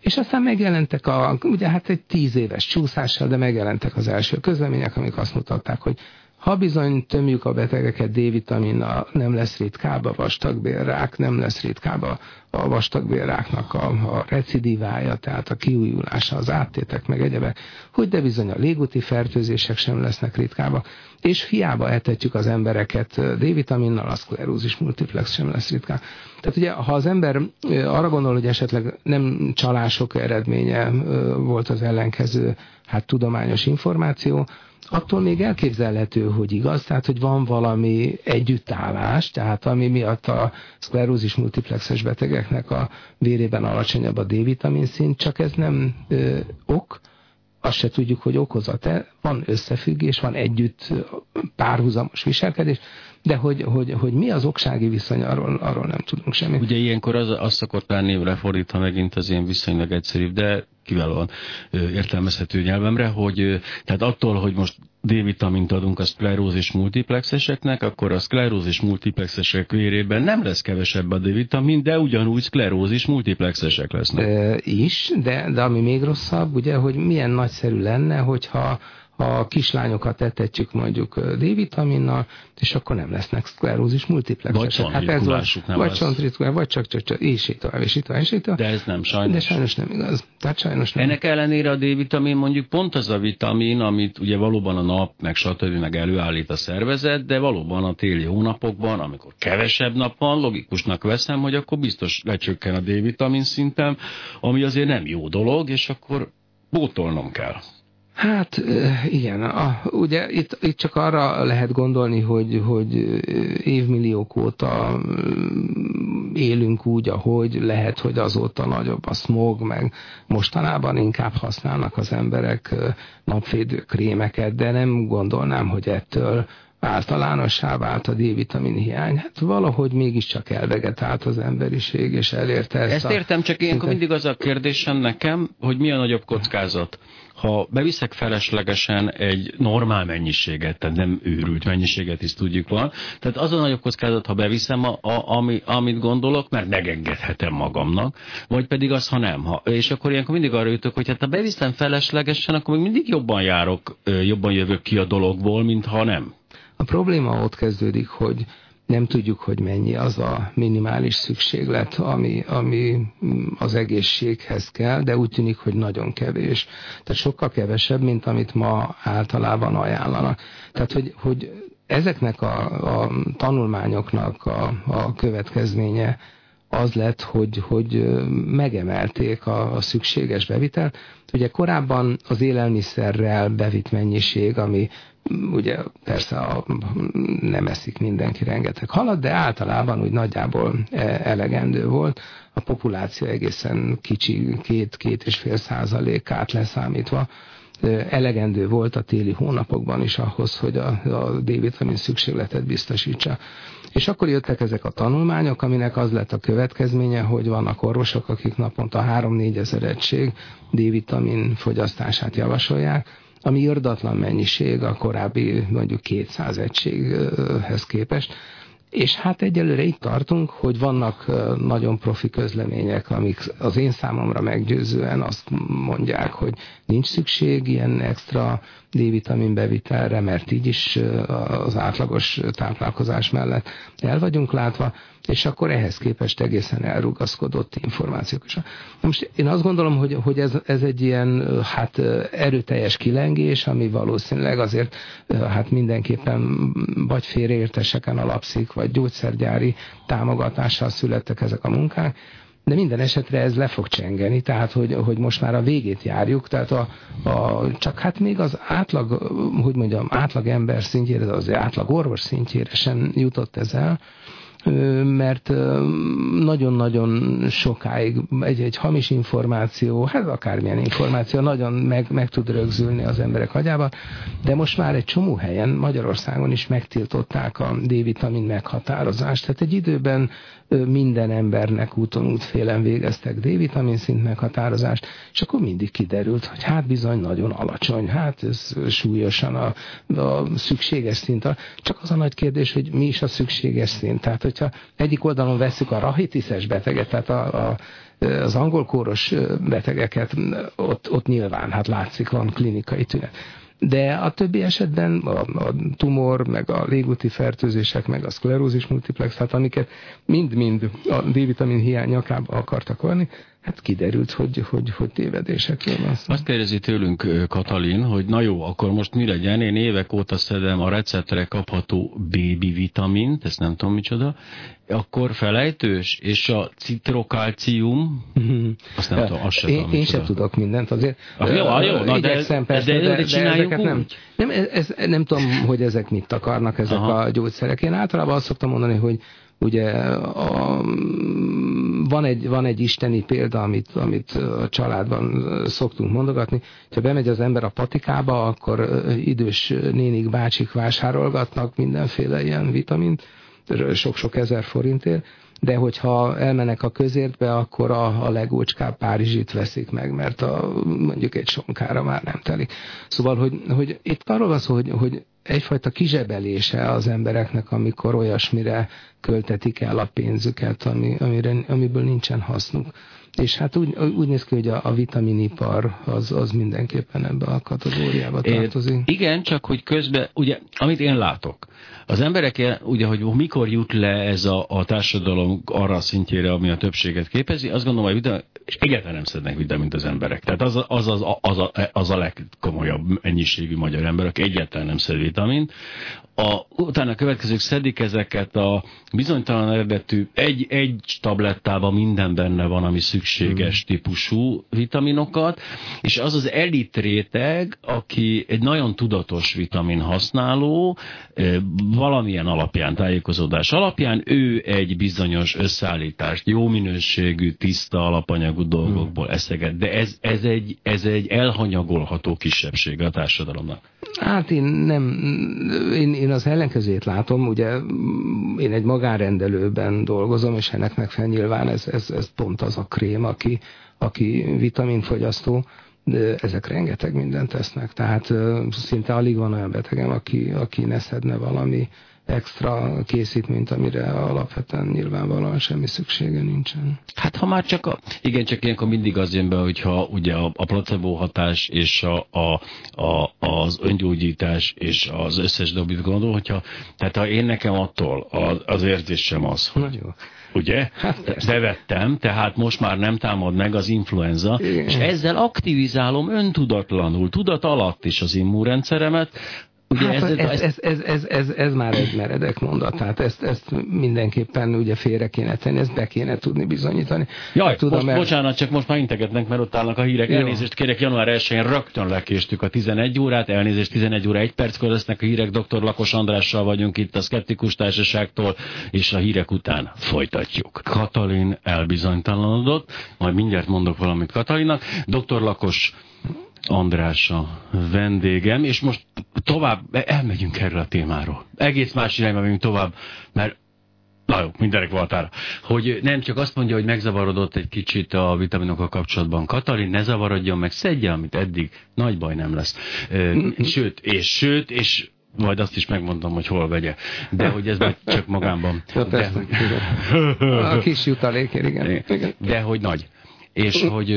[SPEAKER 2] És aztán megjelentek a, ugye hát egy tíz éves csúszással, de megjelentek az első közlemények, amik azt mutatták, hogy ha bizony tömjük a betegeket D-vitaminnal, nem lesz ritkább a vastagbélrák, nem lesz ritkább a vastagbélráknak a, a recidivája, tehát a kiújulása, az áttétek, meg egyebek, hogy de bizony a légúti fertőzések sem lesznek ritkábbak, és hiába etetjük az embereket D-vitaminnal, a szklerózis multiplex sem lesz ritkább. Tehát ugye, ha az ember arra gondol, hogy esetleg nem csalások eredménye volt az ellenkező, hát tudományos információ, attól még elképzelhető, hogy igaz, tehát hogy van valami együttállás, tehát ami miatt a szklerózis multiplexes betegeknek a vérében alacsonyabb a D-vitamin szint, csak ez nem ö, ok, azt se tudjuk, hogy okozat-e, van összefüggés, van együtt párhuzamos viselkedés, de hogy, hogy, hogy mi az oksági viszony, arról, arról nem tudunk semmit.
[SPEAKER 1] Ugye ilyenkor az, az szokott lenni, lefordítva megint az ilyen viszonylag egyszerűbb, de kiválóan értelmezhető nyelvemre, hogy tehát attól, hogy most D-vitamint adunk a szklerózis multiplexeseknek, akkor a szklerózis multiplexesek vérében nem lesz kevesebb a D-vitamin, de ugyanúgy szklerózis multiplexesek lesznek.
[SPEAKER 2] E, is, de, de ami még rosszabb, ugye, hogy milyen nagyszerű lenne, hogyha a kislányokat etetjük mondjuk D-vitaminnal, és akkor nem lesznek szklerózis multiplexesek.
[SPEAKER 1] Vagy hát ez vagy,
[SPEAKER 2] nem vagy csontritkulás, vagy csak, csak, csak, és így tovább, és így tovább, és így tovább.
[SPEAKER 1] De ez nem sajnos.
[SPEAKER 2] De sajnos nem igaz. Tehát sajnos nem.
[SPEAKER 1] Ennek ellenére a D-vitamin mondjuk pont az a vitamin, amit ugye valóban a nap, meg stb. meg előállít a szervezet, de valóban a téli hónapokban, amikor kevesebb nap van, logikusnak veszem, hogy akkor biztos lecsökken a D-vitamin szintem, ami azért nem jó dolog, és akkor bótolnom kell.
[SPEAKER 2] Hát igen, a, ugye itt, itt csak arra lehet gondolni, hogy, hogy évmilliók óta élünk úgy, ahogy lehet, hogy azóta nagyobb a smog, meg mostanában inkább használnak az emberek napvédő krémeket, de nem gondolnám, hogy ettől általánossá vált a D-vitamin hiány. Hát valahogy mégiscsak elvegetált az emberiség, és elérte ezt
[SPEAKER 1] Ezt értem, csak ilyenkor mindig az a kérdésem nekem, hogy mi a nagyobb kockázat ha beviszek feleslegesen egy normál mennyiséget, tehát nem őrült mennyiséget is tudjuk van, tehát az a nagyobb kockázat, ha beviszem, a, a, ami, amit gondolok, mert megengedhetem magamnak, vagy pedig az, ha nem. Ha, és akkor ilyenkor mindig arra jutok, hogy hát ha beviszem feleslegesen, akkor még mindig jobban járok, jobban jövök ki a dologból, mint ha nem.
[SPEAKER 2] A probléma ott kezdődik, hogy nem tudjuk, hogy mennyi az a minimális szükséglet, ami, ami az egészséghez kell, de úgy tűnik, hogy nagyon kevés. Tehát sokkal kevesebb, mint amit ma általában ajánlanak. Tehát, hogy, hogy ezeknek a, a tanulmányoknak a, a következménye az lett, hogy, hogy megemelték a, a szükséges bevitelt. Ugye korábban az élelmiszerrel bevitt mennyiség, ami ugye persze a, nem eszik mindenki rengeteg halat, de általában úgy nagyjából e, elegendő volt. A populáció egészen kicsi, két-két és fél százalékát leszámítva elegendő volt a téli hónapokban is ahhoz, hogy a, a D-vitamin szükségletet biztosítsa. És akkor jöttek ezek a tanulmányok, aminek az lett a következménye, hogy vannak orvosok, akik naponta 3-4 ezer egység D-vitamin fogyasztását javasolják, ami irdatlan mennyiség a korábbi mondjuk 200 egységhez képest. És hát egyelőre itt tartunk, hogy vannak nagyon profi közlemények, amik az én számomra meggyőzően azt mondják, hogy nincs szükség ilyen extra D-vitamin bevitelre, mert így is az átlagos táplálkozás mellett el vagyunk látva, és akkor ehhez képest egészen elrugaszkodott információk. És most én azt gondolom, hogy, hogy ez, ez egy ilyen hát erőteljes kilengés, ami valószínűleg azért hát mindenképpen vagy félreérteseken alapszik, vagy gyógyszergyári támogatással születtek ezek a munkák, de minden esetre ez le fog csengeni, tehát hogy, hogy most már a végét járjuk, tehát a, a, csak hát még az átlag, hogy mondjam, átlag ember szintjére, az átlag orvos szintjére sem jutott ez el, mert nagyon-nagyon sokáig egy-egy hamis információ, hát akármilyen információ nagyon meg, meg tud rögzülni az emberek agyába, de most már egy csomó helyen Magyarországon is megtiltották a D-vitamin meghatározást. Tehát egy időben minden embernek úton útfélen végeztek D-vitamin szint meghatározást, és akkor mindig kiderült, hogy hát bizony nagyon alacsony, hát ez súlyosan a, a szükséges szint. Csak az a nagy kérdés, hogy mi is a szükséges szint. Tehát, hogyha egyik oldalon veszük a rahitiszes beteget, tehát a, a az angolkóros betegeket, ott, ott nyilván, hát látszik, van klinikai tünet de a többi esetben a, a tumor, meg a légúti fertőzések, meg a szklerózis multiplex, hát amiket mind-mind a D-vitamin hiány nyakába akartak venni, hát kiderült, hogy, hogy, hogy tévedésekről van szó.
[SPEAKER 1] Azt kérdezi tőlünk Katalin, hogy na jó, akkor most mi legyen? Én évek óta szedem a receptre kapható baby vitamint, ezt nem tudom micsoda, akkor felejtős, és a citrokálcium, azt nem tudom, azt sem
[SPEAKER 2] én,
[SPEAKER 1] tudom.
[SPEAKER 2] Én sem tudok mindent, azért
[SPEAKER 1] ah, jó, ah, jó, na de,
[SPEAKER 2] persze, de, de, de, de ezeket úgy? nem. Nem, ez, nem tudom, hogy ezek mit akarnak, ezek Aha. a gyógyszerek. Én általában azt szoktam mondani, hogy Ugye a, van, egy, van egy isteni példa, amit, amit a családban szoktunk mondogatni. Ha bemegy az ember a patikába, akkor idős nénik, bácsik vásárolgatnak mindenféle ilyen vitamint, sok-sok ezer forintért, de hogyha elmennek a közértbe, akkor a, a legócskább Párizsit veszik meg, mert a, mondjuk egy sonkára már nem telik. Szóval, hogy, hogy itt arról van szó, hogy, hogy egyfajta kizsebelése az embereknek, amikor olyasmire költetik el a pénzüket, ami, amire, amiből nincsen hasznuk. És hát úgy, úgy néz ki, hogy a, a vitaminipar az, az mindenképpen ebbe a kategóriába tartozik.
[SPEAKER 1] É, igen, csak hogy közben, ugye, amit én látok, az emberek, ugye, hogy mikor jut le ez a, a társadalom arra a szintjére, ami a többséget képezi, azt gondolom, hogy vitamin, és egyáltalán nem szednek vitamint az emberek. Tehát az, az, az, az, a, az a legkomolyabb ennyiségű magyar ember, aki egyáltalán nem szed vitamint a, utána a következők szedik ezeket a bizonytalan eredetű, egy, egy tablettában minden benne van, ami szükséges hmm. típusú vitaminokat, és az az elit réteg, aki egy nagyon tudatos vitamin használó, valamilyen alapján, tájékozódás alapján, ő egy bizonyos összeállítást, jó minőségű, tiszta alapanyagú dolgokból hmm. eszeget, de ez, ez, egy, ez egy elhanyagolható kisebbség a társadalomnak.
[SPEAKER 2] Hát én nem, én, én az ellenkezőjét látom, ugye én egy magánrendelőben dolgozom, és ennek megfelelően nyilván ez, ez, ez pont az a krém, aki, aki vitaminfogyasztó, ezek rengeteg mindent tesznek, tehát szinte alig van olyan betegem, aki, aki ne szedne valami extra készítményt, amire alapvetően nyilvánvalóan semmi szüksége nincsen.
[SPEAKER 1] Hát ha már csak a, igen, csak ilyenkor mindig az jön be, hogyha ugye a, a placebo hatás és a, a, a, az öngyógyítás és az összes dobit gondol, hogyha, tehát ha én nekem attól az, az érzésem az, hogy, jó. Ugye? Hát Bevettem, tehát most már nem támad meg az influenza, Igen. és ezzel aktivizálom öntudatlanul, tudat alatt is az immunrendszeremet,
[SPEAKER 2] Ugye hát ez, ez, ez, ez, ez, ez, ez, már egy meredek mondat, tehát ezt, ezt mindenképpen ugye félre kéne tenni, ezt be kéne tudni bizonyítani.
[SPEAKER 1] Jaj, hát tudom, most, mert... bocsánat, csak most már integetnek, mert ott állnak a hírek. Jó. Elnézést kérek, január 1-én rögtön lekéstük a 11 órát, elnézést 11 óra 1 perckor lesznek a hírek, dr. Lakos Andrással vagyunk itt a Skeptikus Társaságtól, és a hírek után folytatjuk. Katalin elbizonytalanodott, majd mindjárt mondok valamit Katalinnak. Dr. Lakos András a vendégem, és most tovább, elmegyünk erről a témáról. Egész más irányba megyünk tovább, mert Na jó, mindenek voltára. Hogy nem csak azt mondja, hogy megzavarodott egy kicsit a vitaminokkal kapcsolatban Katalin, ne zavarodjon meg, szedje, amit eddig, nagy baj nem lesz. Sőt, és sőt, és majd azt is megmondom, hogy hol vegye. De hogy ez már csak magámban.
[SPEAKER 2] De. A kis jutalékért, igen.
[SPEAKER 1] De hogy nagy. És hogy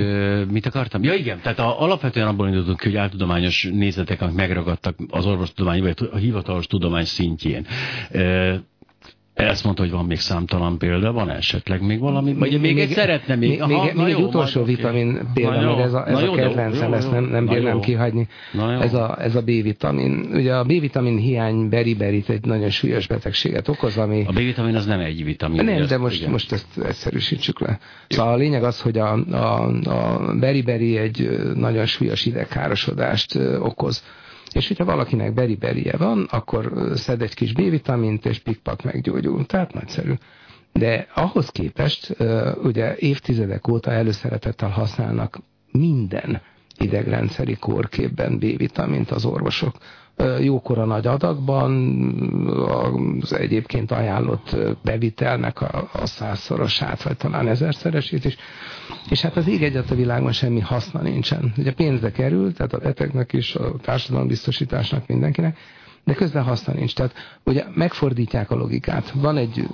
[SPEAKER 1] mit akartam? Ja igen, tehát a, alapvetően abból indultunk ki, hogy áltudományos nézetek, amik megragadtak az orvostudomány, vagy a hivatalos tudomány szintjén. Ezt mondta, hogy van még számtalan példa, van esetleg még valami? Vagy még, még egy szeretne még?
[SPEAKER 2] Még, Aha, még egy utolsó majd, vitamin példa, mert ez a, ez a kedvencem, ezt nem, nem bírnám kihagyni. Ez a, ez a B-vitamin. Ugye a B-vitamin hiány beriberit egy nagyon súlyos betegséget okoz, ami...
[SPEAKER 1] A B-vitamin az nem egy vitamin.
[SPEAKER 2] Nem, de most, igen. most ezt egyszerűsítsük le. Szóval a lényeg az, hogy a, a, a beriberi egy nagyon súlyos idegkárosodást okoz és hogyha valakinek beriberie van, akkor szed egy kis B-vitamint, és pikpak meggyógyul. Tehát nagyszerű. De ahhoz képest, ugye évtizedek óta előszeretettel használnak minden idegrendszeri kórképben B-vitamint az orvosok jókora nagy adagban, az egyébként ajánlott bevitelnek a, a százszorosát, vagy talán ezerszeresét is. És hát az ég egyet a világon semmi haszna nincsen. Ugye pénzbe kerül, tehát a betegnek is, a társadalombiztosításnak, mindenkinek, de közben haszna nincs. Tehát ugye megfordítják a logikát. Van egy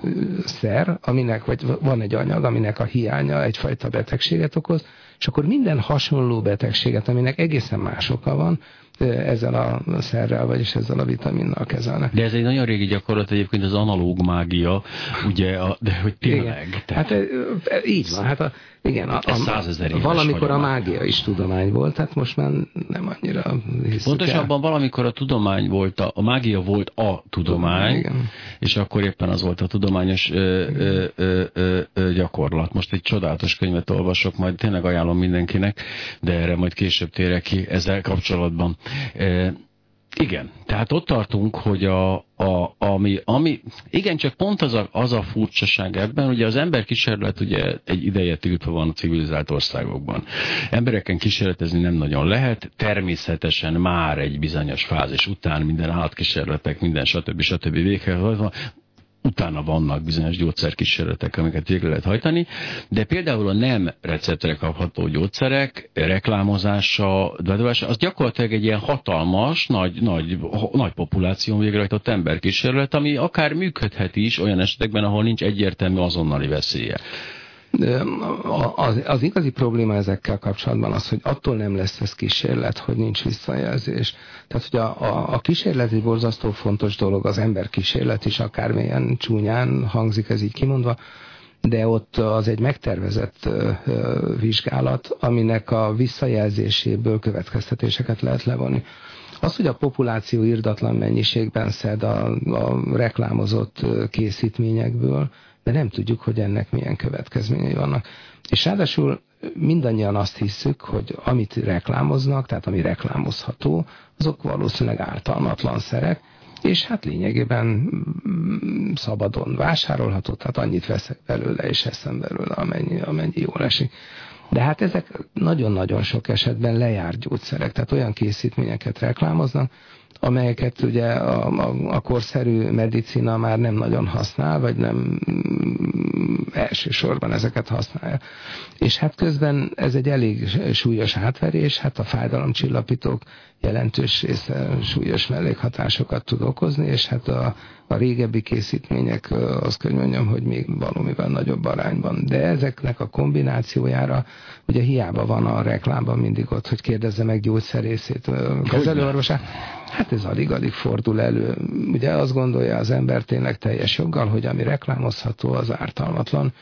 [SPEAKER 2] szer, aminek, vagy van egy anyag, aminek a hiánya egyfajta betegséget okoz, és akkor minden hasonló betegséget, aminek egészen más oka van, ezzel a szerrel, vagyis ezzel a vitaminnal kezelnek.
[SPEAKER 1] De ez egy nagyon régi gyakorlat egyébként az analóg mágia, ugye, a, de hogy tényleg.
[SPEAKER 2] Tehát... Hát így van, hát a, igen, a, a, valamikor a mágia is tudomány volt, hát most már nem annyira
[SPEAKER 1] Pontosabban el. valamikor a tudomány volt, a, a mágia volt a tudomány, igen. és akkor éppen az volt a tudományos ö, ö, ö, ö, ö, gyakorlat. Most egy csodálatos könyvet olvasok, majd tényleg ajánlom mindenkinek, de erre majd később térek ki ezzel kapcsolatban. Igen, tehát ott tartunk, hogy a, a, ami, ami, igen, csak pont az a, az a furcsaság ebben, ugye az ember kísérlet ugye egy ideje tiltva van a civilizált országokban. Embereken kísérletezni nem nagyon lehet, természetesen már egy bizonyos fázis után minden állatkísérletek, minden stb. stb. véghez van, utána vannak bizonyos gyógyszerkísérletek, amiket végre lehet hajtani, de például a nem receptre kapható gyógyszerek reklámozása, beadása, az gyakorlatilag egy ilyen hatalmas, nagy, nagy, nagy populáción végrehajtott emberkísérlet, ami akár működhet is olyan esetekben, ahol nincs egyértelmű azonnali veszélye.
[SPEAKER 2] Az, az igazi probléma ezekkel kapcsolatban az, hogy attól nem lesz ez kísérlet, hogy nincs visszajelzés. Tehát, hogy a, a, a kísérlet borzasztó fontos dolog, az ember kísérlet is, akármilyen csúnyán hangzik ez így kimondva, de ott az egy megtervezett vizsgálat, aminek a visszajelzéséből következtetéseket lehet levonni. Az, hogy a populáció irdatlan mennyiségben szed a, a reklámozott készítményekből, de nem tudjuk, hogy ennek milyen következményei vannak. És ráadásul mindannyian azt hiszük, hogy amit reklámoznak, tehát ami reklámozható, azok valószínűleg ártalmatlan szerek, és hát lényegében mm, szabadon vásárolható, tehát annyit veszek belőle, és eszem belőle, amennyi, amennyi jól esik. De hát ezek nagyon-nagyon sok esetben lejárt gyógyszerek, tehát olyan készítményeket reklámoznak, amelyeket ugye a, a, a korszerű medicina már nem nagyon használ, vagy nem mm, elsősorban ezeket használja. És hát közben ez egy elég súlyos átverés, hát a fájdalomcsillapítók jelentős része súlyos mellékhatásokat tud okozni, és hát a, a régebbi készítmények azt kell mondjam, hogy még valamivel nagyobb arányban. De ezeknek a kombinációjára ugye hiába van a reklámban mindig ott, hogy kérdezze meg gyógyszerészét, kezelőorvosát. Hát ez alig-alig fordul elő. Ugye azt gondolja az ember tényleg teljes joggal, hogy ami reklámozható, az ártalmatlan,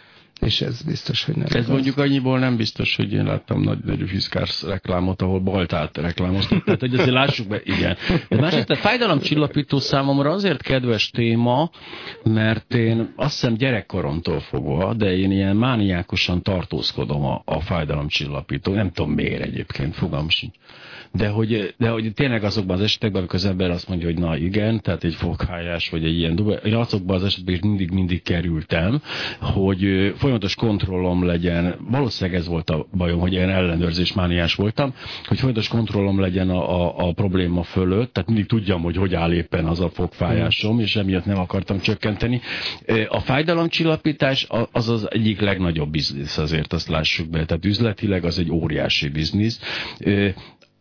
[SPEAKER 2] és ez biztos, hogy nem.
[SPEAKER 1] Ez igaz. mondjuk annyiból nem biztos, hogy én láttam nagy nevű Fiskars reklámot, ahol Baltát reklámoztak. Tehát, hogy azért lássuk be, igen. A másik, tehát fájdalomcsillapító számomra azért kedves téma, mert én azt hiszem gyerekkoromtól fogva, de én ilyen mániákosan tartózkodom a, a fájdalomcsillapító. Nem tudom miért egyébként, fogalm sincs de hogy, de hogy tényleg azokban az esetekben, amikor az ember azt mondja, hogy na igen, tehát egy foghájás, vagy egy ilyen dubá, én azokban az esetekben is mindig, mindig kerültem, hogy folyamatos kontrollom legyen, valószínűleg ez volt a bajom, hogy ilyen ellenőrzés mániás voltam, hogy folyamatos kontrollom legyen a, a, a probléma fölött, tehát mindig tudjam, hogy hogy áll éppen az a fogfájásom, és emiatt nem akartam csökkenteni. A fájdalomcsillapítás az az egyik legnagyobb biznisz, azért azt lássuk be, tehát üzletileg az egy óriási biznisz.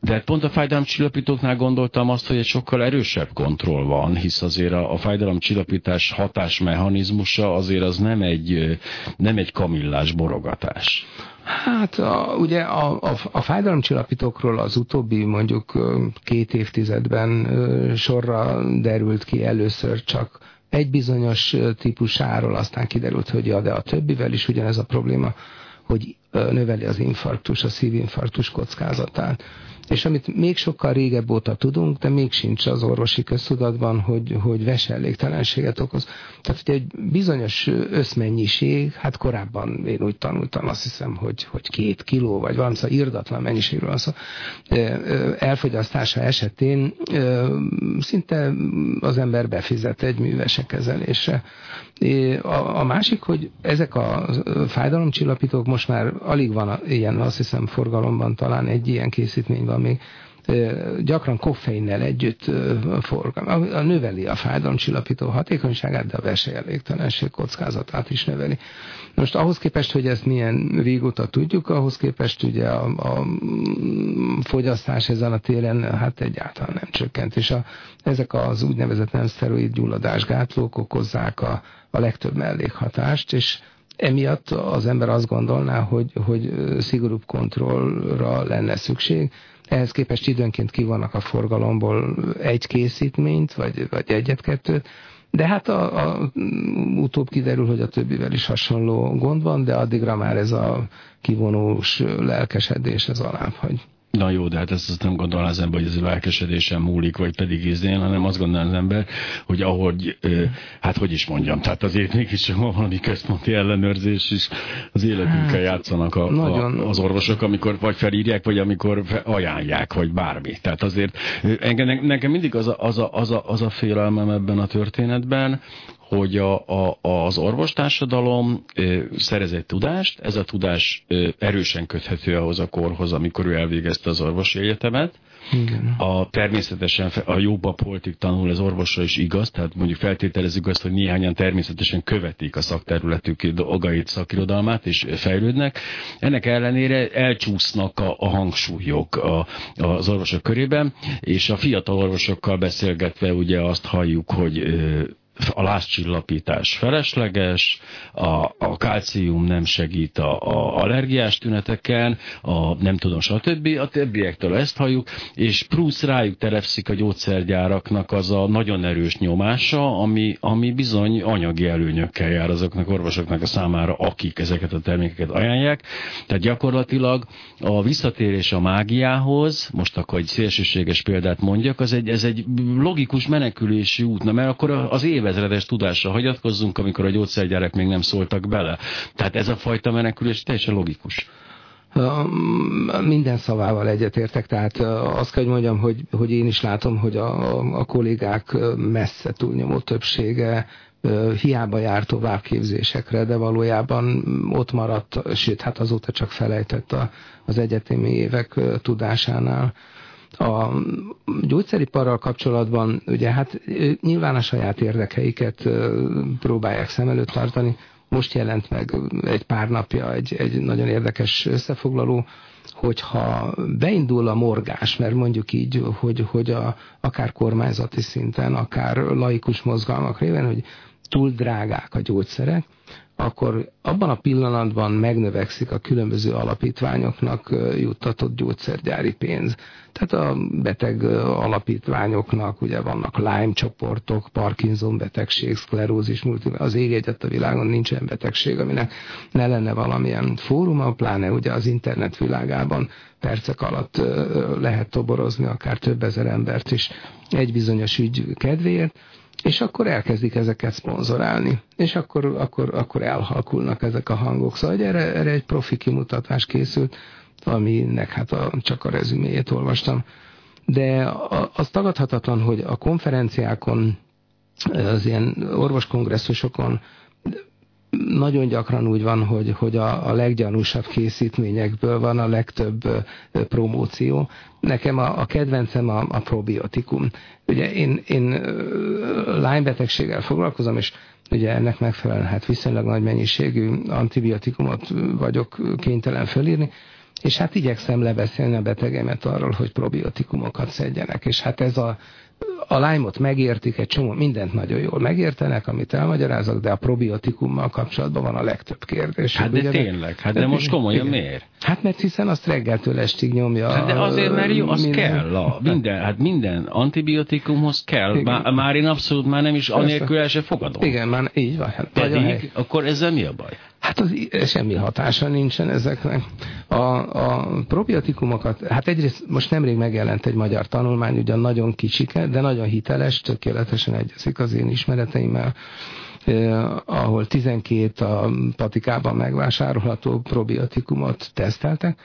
[SPEAKER 1] De pont a fájdalomcsillapítóknál gondoltam azt, hogy egy sokkal erősebb kontroll van, hisz azért a, a fájdalomcsillapítás hatásmechanizmusa azért az nem egy, nem egy kamillás borogatás.
[SPEAKER 2] Hát a, ugye a, a, a fájdalomcsillapítókról az utóbbi mondjuk két évtizedben sorra derült ki először csak egy bizonyos típusáról, aztán kiderült, hogy ja, de a többivel is ugyanez a probléma, hogy növeli az infarktus, a szívinfarktus kockázatát és amit még sokkal régebb óta tudunk, de még sincs az orvosi köztudatban, hogy, hogy veselégtelenséget okoz. Tehát hogy egy bizonyos összmennyiség, hát korábban én úgy tanultam, azt hiszem, hogy, hogy két kiló, vagy valami szóval irdatlan mennyiségről van szó, elfogyasztása esetén szinte az ember befizet egy művese kezelésre. A, másik, hogy ezek a fájdalomcsillapítók most már alig van ilyen, azt hiszem forgalomban talán egy ilyen készítmény van még, gyakran koffeinnel együtt forgal, növeli a fájdalomcsillapító hatékonyságát, de a versenyelégtelenség kockázatát is növeli. Most ahhoz képest, hogy ezt milyen régóta tudjuk, ahhoz képest ugye a, a fogyasztás ezen a téren hát egyáltalán nem csökkent, és a, ezek az úgynevezett nem szteroid gyulladásgátlók okozzák a, a legtöbb mellékhatást, és emiatt az ember azt gondolná, hogy, hogy szigorúbb kontrollra lenne szükség, ehhez képest időnként kivannak a forgalomból egy készítményt, vagy, vagy egyet-kettőt, de hát a, a, utóbb kiderül, hogy a többivel is hasonló gond van, de addigra már ez a kivonós lelkesedés ez alább hagy.
[SPEAKER 1] Na jó, de hát ezt, ezt nem gondolná az ember, hogy ez a lelkesedésen múlik, vagy pedig ízdén, hanem azt gondolná az ember, hogy ahogy, hát hogy is mondjam, tehát azért mégiscsak van valami központi ellenőrzés is, az életünkkel hát, játszanak a, nagyon... a, az orvosok, amikor vagy felírják, vagy amikor ajánlják, vagy bármi. Tehát azért engem, nekem mindig az a, az, a, az, a, az a félelmem ebben a történetben, hogy a, a, az orvostársadalom ö, szerezett tudást, ez a tudás erősen köthető ahhoz a korhoz, amikor ő elvégezte az orvosi egyetemet, igen. A természetesen a jobb a poltig tanul, az orvosra is igaz, tehát mondjuk feltételezzük azt, hogy néhányan természetesen követik a szakterületük dolgait, szakirodalmát és fejlődnek. Ennek ellenére elcsúsznak a, a hangsúlyok a, az orvosok körében, és a fiatal orvosokkal beszélgetve ugye azt halljuk, hogy a lázcsillapítás felesleges, a, a kalcium nem segít a, a allergiás tüneteken, a nem tudom, stb. A többiektől ezt halljuk, és plusz rájuk terepszik a gyógyszergyáraknak az a nagyon erős nyomása, ami, ami bizony anyagi előnyökkel jár azoknak orvosoknak a számára, akik ezeket a termékeket ajánlják. Tehát gyakorlatilag a visszatérés a mágiához, most akkor egy szélsőséges példát mondjak, az egy, ez egy logikus menekülési út, na, mert akkor az éve évezredes tudásra hagyatkozzunk, amikor a gyógyszergyárek még nem szóltak bele. Tehát ez a fajta menekülés teljesen logikus.
[SPEAKER 2] Minden szavával egyetértek, tehát azt kell, hogy mondjam, hogy, hogy én is látom, hogy a, a kollégák messze túlnyomó többsége hiába jár továbbképzésekre, de valójában ott maradt, sőt, hát azóta csak felejtett a, az egyetemi évek tudásánál. A gyógyszeriparral kapcsolatban ugye hát nyilván a saját érdekeiket próbálják szem előtt tartani. Most jelent meg egy pár napja egy, egy nagyon érdekes összefoglaló, hogyha beindul a morgás, mert mondjuk így, hogy, hogy a, akár kormányzati szinten, akár laikus mozgalmak révén, hogy túl drágák a gyógyszerek, akkor abban a pillanatban megnövekszik a különböző alapítványoknak juttatott gyógyszergyári pénz. Tehát a beteg alapítványoknak ugye vannak Lyme csoportok, Parkinson betegség, szklerózis, az ég egyet a világon nincsen betegség, aminek ne lenne valamilyen fóruma, pláne ugye az internet világában percek alatt lehet toborozni akár több ezer embert is egy bizonyos ügy kedvéért és akkor elkezdik ezeket szponzorálni, és akkor, akkor, akkor elhalkulnak ezek a hangok. Szóval erre, erre egy profi kimutatás készült, aminek hát a, csak a rezüméjét olvastam. De az tagadhatatlan, hogy a konferenciákon, az ilyen orvoskongresszusokon nagyon gyakran úgy van, hogy, hogy a, a leggyanúsabb készítményekből van a legtöbb promóció. Nekem a, a kedvencem a, a probiotikum. Ugye én, én lánybetegséggel foglalkozom, és ugye ennek megfelelően hát viszonylag nagy mennyiségű antibiotikumot vagyok kénytelen fölírni, és hát igyekszem lebeszélni a betegemet arról, hogy probiotikumokat szedjenek, és hát ez a a lájmot megértik, egy csomó mindent nagyon jól megértenek, amit elmagyarázok, de a probiotikummal kapcsolatban van a legtöbb kérdés.
[SPEAKER 1] Hát de ugye, tényleg, hát de, de most komolyan igen. miért?
[SPEAKER 2] Hát mert hiszen azt reggeltől estig nyomja.
[SPEAKER 1] Hát de azért, mert jó, az minden. kell. A, minden, hát minden antibiotikumhoz kell. Már, már én abszolút már nem is anélkül el se fogadom.
[SPEAKER 2] Igen, már így van. Hát
[SPEAKER 1] Pedig, akkor ezzel mi a baj?
[SPEAKER 2] Hát az semmi hatása nincsen ezeknek. A, a probiotikumokat, hát egyrészt most nemrég megjelent egy magyar tanulmány, ugyan nagyon kicsike, de nagyon hiteles, tökéletesen egyezik az én ismereteimmel, eh, ahol 12 a patikában megvásárolható probiotikumot teszteltek.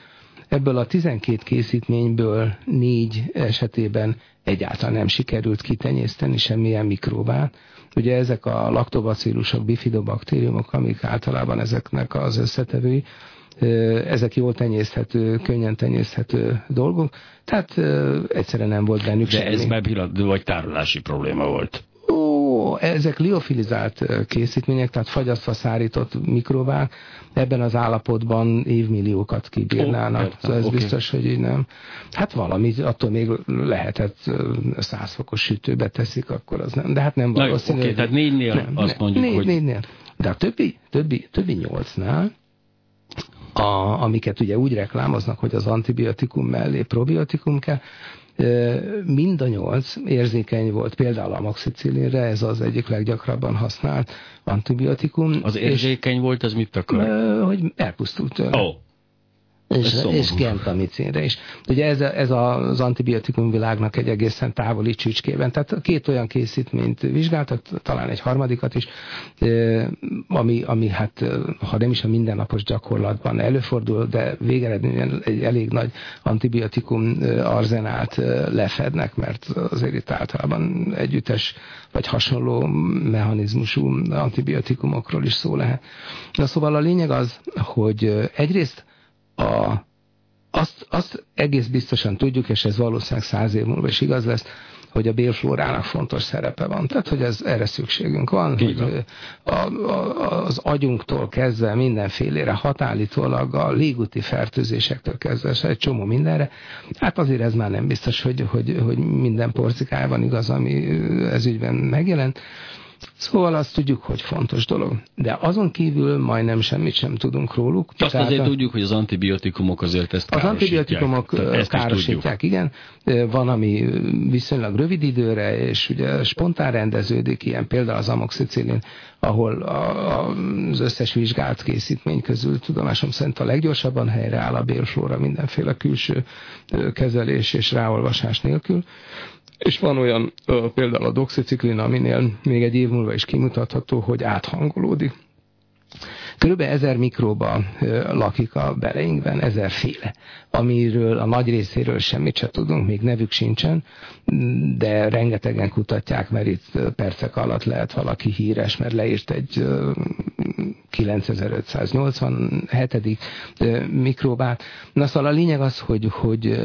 [SPEAKER 2] Ebből a 12 készítményből négy esetében egyáltalán nem sikerült kitenyészteni semmilyen mikróbát, Ugye ezek a laktobacillusok, bifidobaktériumok, amik általában ezeknek az összetevői, ezek jól tenyészthető, könnyen tenyészthető dolgok, tehát egyszerűen nem volt bennük
[SPEAKER 1] De semmi. ez bebírató vagy tárolási probléma volt?
[SPEAKER 2] Ó, ezek liofilizált készítmények, tehát fagyasztva szárított mikrovák, ebben az állapotban évmilliókat kibírnának. Oh, szóval ez okay. biztos, hogy így nem. Hát valami, attól még lehetett százfokos sütőbe teszik, akkor az nem. De hát nem valószínű.
[SPEAKER 1] Oké, okay, tehát négynél nem, azt mondjuk,
[SPEAKER 2] négy,
[SPEAKER 1] hogy...
[SPEAKER 2] Négynél. De a többi, többi, többi nyolcnál, a, amiket ugye úgy reklámoznak, hogy az antibiotikum mellé probiotikum kell, mind a nyolc érzékeny volt, például a moxicilinre, ez az egyik leggyakrabban használt antibiotikum.
[SPEAKER 1] Az érzékeny és, volt, az mit akar?
[SPEAKER 2] Hogy elpusztult.
[SPEAKER 1] Oh
[SPEAKER 2] és, és gentamicinre is. Ugye ez, ez az antibiotikum világnak egy egészen távoli csücskében, tehát két olyan készítményt vizsgáltak, talán egy harmadikat is, ami, ami hát, ha nem is a mindennapos gyakorlatban előfordul, de végeredményen egy elég nagy antibiotikum arzenált lefednek, mert azért itt általában együttes vagy hasonló mechanizmusú antibiotikumokról is szó lehet. Na szóval a lényeg az, hogy egyrészt a, azt, azt egész biztosan tudjuk, és ez valószínűleg száz év múlva is igaz lesz, hogy a bélflórának fontos szerepe van. Tehát, hogy ez, erre szükségünk van, Így hogy a, a, az agyunktól kezdve mindenfélére, hatállítólag a légúti fertőzésektől kezdve, egy csomó mindenre. Hát azért ez már nem biztos, hogy, hogy, hogy minden porcikájában igaz, ami ez ügyben megjelent. Szóval azt tudjuk, hogy fontos dolog. De azon kívül majdnem semmit sem tudunk róluk.
[SPEAKER 1] Azt Tehát azért a... tudjuk, hogy az antibiotikumok azért ezt
[SPEAKER 2] Az antibiotikumok károsítják, igen. Van, ami viszonylag rövid időre, és ugye spontán rendeződik, ilyen például az amoxicillin, ahol a, az összes vizsgált készítmény közül tudomásom szerint a leggyorsabban helyreáll a bélflóra mindenféle külső kezelés és ráolvasás nélkül. És van olyan például a doxiciklin, aminél még egy év múlva is kimutatható, hogy áthangolódik. Körülbelül ezer mikróba lakik a beleinkben, ezerféle, amiről a nagy részéről semmit se tudunk, még nevük sincsen, de rengetegen kutatják, mert itt percek alatt lehet valaki híres, mert leírt egy 9587. mikróbát. Na szóval a lényeg az, hogy, hogy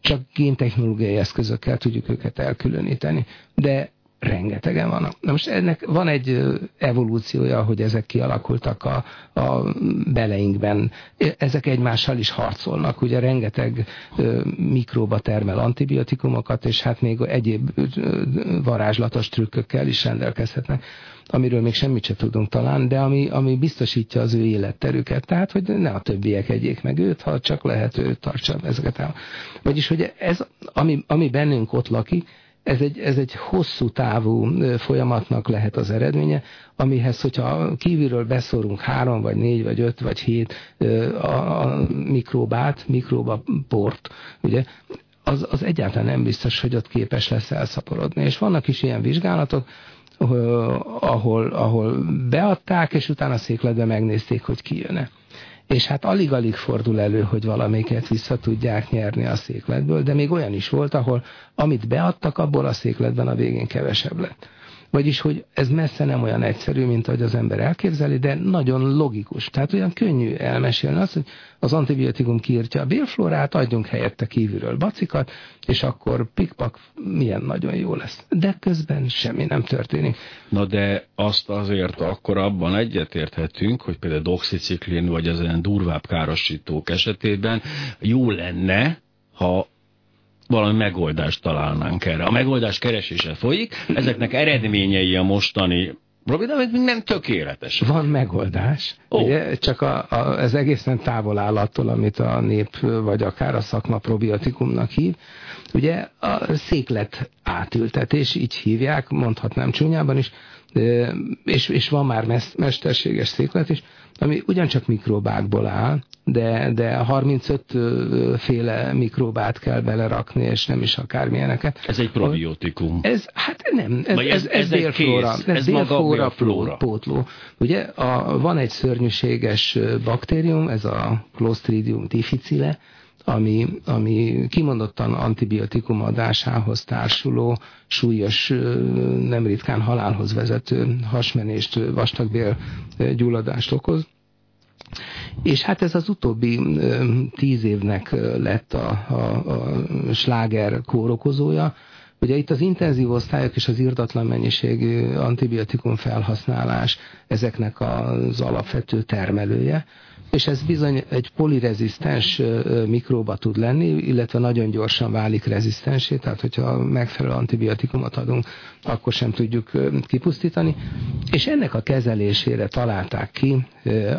[SPEAKER 2] csak géntechnológiai eszközökkel tudjuk őket elkülöníteni. De rengetegen vannak. Na most ennek van egy evolúciója, hogy ezek kialakultak a, a beleinkben. Ezek egymással is harcolnak, ugye rengeteg mikróba termel antibiotikumokat, és hát még egyéb varázslatos trükkökkel is rendelkezhetnek amiről még semmit sem tudunk talán, de ami, ami biztosítja az ő életterüket. Tehát, hogy ne a többiek egyék meg őt, ha csak lehet, ő tartsa ezeket el. Vagyis, hogy ez, ami, ami bennünk ott lakik, ez egy, ez egy hosszú távú folyamatnak lehet az eredménye, amihez, hogyha kívülről beszorunk három, vagy négy, vagy öt, vagy hét a, a mikróbát, mikróbaport, ugye, az, az egyáltalán nem biztos, hogy ott képes lesz elszaporodni. És vannak is ilyen vizsgálatok, ahol, ahol beadták, és utána székletbe megnézték, hogy ki jön-e. És hát alig-alig fordul elő, hogy valamiket vissza tudják nyerni a székletből, de még olyan is volt, ahol amit beadtak, abból a székletben a végén kevesebb lett. Vagyis, hogy ez messze nem olyan egyszerű, mint ahogy az ember elképzeli, de nagyon logikus. Tehát olyan könnyű elmesélni azt, hogy az antibiotikum kiírtja a bélflórát, adjunk helyette kívülről bacikat, és akkor pikpak milyen nagyon jó lesz. De közben semmi nem történik.
[SPEAKER 1] Na de azt azért akkor abban egyetérthetünk, hogy például doxiciklin vagy az ilyen durvább károsítók esetében jó lenne, ha valami megoldást találnánk erre. A megoldás keresése folyik, ezeknek eredményei a mostani probléma, még nem tökéletes.
[SPEAKER 2] Van megoldás, oh. ugye, csak a, a, ez egészen távol áll attól, amit a nép, vagy akár a szakma probiotikumnak hív. Ugye a széklet átültetés, így hívják, mondhatnám csúnyában is, és, és van már mesterséges széklet is, ami ugyancsak mikrobákból áll, de, de 35 féle mikrobát kell belerakni, és nem is akármilyeneket.
[SPEAKER 1] Ez egy probiotikum.
[SPEAKER 2] Ez, hát nem, ez, ez, ez, ez délflóra. Ez, ez délflóra flóra. pótló. Ugye a, van egy szörnyűséges baktérium, ez a Clostridium difficile, ami, ami kimondottan antibiotikum adásához társuló, súlyos, nem ritkán halálhoz vezető hasmenést, vastagbél gyulladást okoz. És hát ez az utóbbi tíz évnek lett a, a, a sláger kórokozója. Ugye itt az intenzív osztályok és az irdatlan mennyiségű antibiotikum felhasználás ezeknek az alapvető termelője és ez bizony egy polirezisztens mikróba tud lenni, illetve nagyon gyorsan válik rezisztensé, tehát hogyha megfelelő antibiotikumot adunk, akkor sem tudjuk kipusztítani, és ennek a kezelésére találták ki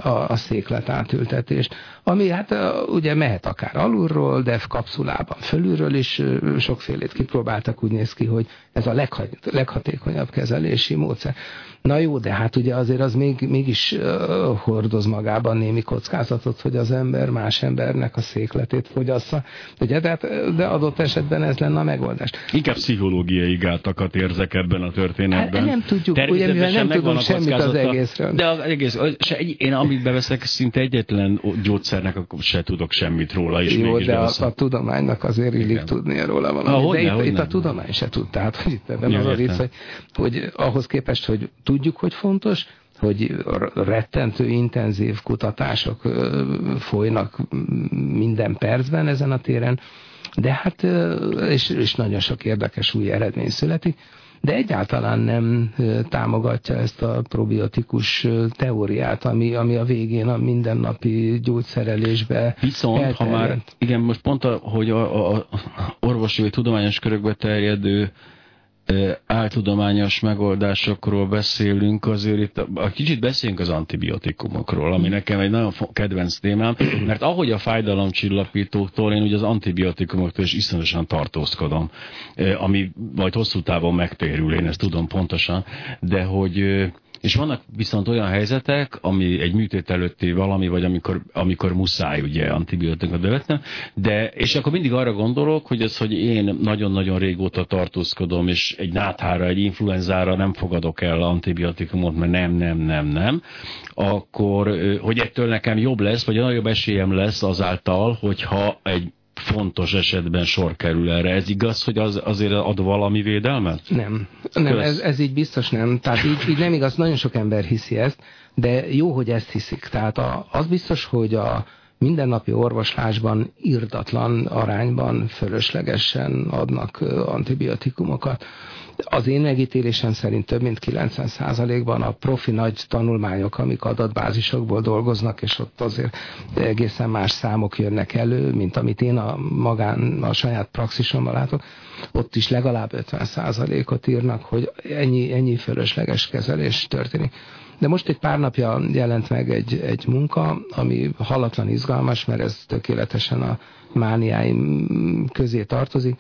[SPEAKER 2] a, széklet átültetést, ami hát ugye mehet akár alulról, de kapszulában fölülről is sokfélét kipróbáltak, úgy néz ki, hogy ez a leghatékonyabb kezelési módszer. Na jó, de hát ugye azért az még, mégis uh, hordoz magában némi kockázatot, hogy az ember más embernek a székletét fogyassza. Ugye, de, hát, de adott esetben ez lenne a megoldás.
[SPEAKER 1] Inkább pszichológiai gátakat érzek ebben a történetben.
[SPEAKER 2] Hát, nem tudjuk, ugye, mivel nem tudunk semmit az egészről.
[SPEAKER 1] De az egész, se, én amit beveszek, szinte egyetlen gyógyszernek se tudok semmit róla. És
[SPEAKER 2] jó, de a, a, tudománynak azért illik tudnia róla valamit. de itt, itt a tudomány se tud. Tehát, hogy itt ebben ja, az a vicc, hogy, hogy ahhoz képest, hogy tudjuk, hogy fontos, hogy rettentő intenzív kutatások folynak minden percben ezen a téren, de hát, és, és nagyon sok érdekes új eredmény születik, de egyáltalán nem támogatja ezt a probiotikus teóriát, ami, ami a végén a mindennapi gyógyszerelésbe
[SPEAKER 1] Viszont, elterjed. ha már, igen, most pont, a, hogy a, a, a orvosi vagy tudományos körökbe terjedő áltudományos megoldásokról beszélünk, azért itt a, a kicsit beszéljünk az antibiotikumokról, ami nekem egy nagyon kedvenc témám, mert ahogy a fájdalomcsillapítóktól, én ugye az antibiotikumoktól is iszonyatosan tartózkodom, ami majd hosszú távon megtérül, én ezt tudom pontosan, de hogy és vannak viszont olyan helyzetek, ami egy műtét előtti valami, vagy amikor, amikor muszáj ugye antibiotikumot bevetnem, de, és akkor mindig arra gondolok, hogy ez, hogy én nagyon-nagyon régóta tartózkodom, és egy náthára, egy influenzára nem fogadok el antibiotikumot, mert nem, nem, nem, nem, akkor, hogy ettől nekem jobb lesz, vagy nagyobb esélyem lesz azáltal, hogyha egy fontos esetben sor kerül erre. Ez igaz, hogy az azért ad valami védelmet?
[SPEAKER 2] Nem, nem ez, ez így biztos nem. Tehát így, így nem igaz, nagyon sok ember hiszi ezt, de jó, hogy ezt hiszik. Tehát a, az biztos, hogy a mindennapi orvoslásban irdatlan arányban fölöslegesen adnak antibiotikumokat. Az én megítélésem szerint több mint 90%-ban a profi nagy tanulmányok, amik adatbázisokból dolgoznak, és ott azért egészen más számok jönnek elő, mint amit én a magán, a saját praxisomban látok, ott is legalább 50%-ot írnak, hogy ennyi, ennyi fölösleges kezelés történik. De most egy pár napja jelent meg egy, egy munka, ami hallatlan izgalmas, mert ez tökéletesen a mániáim közé tartozik,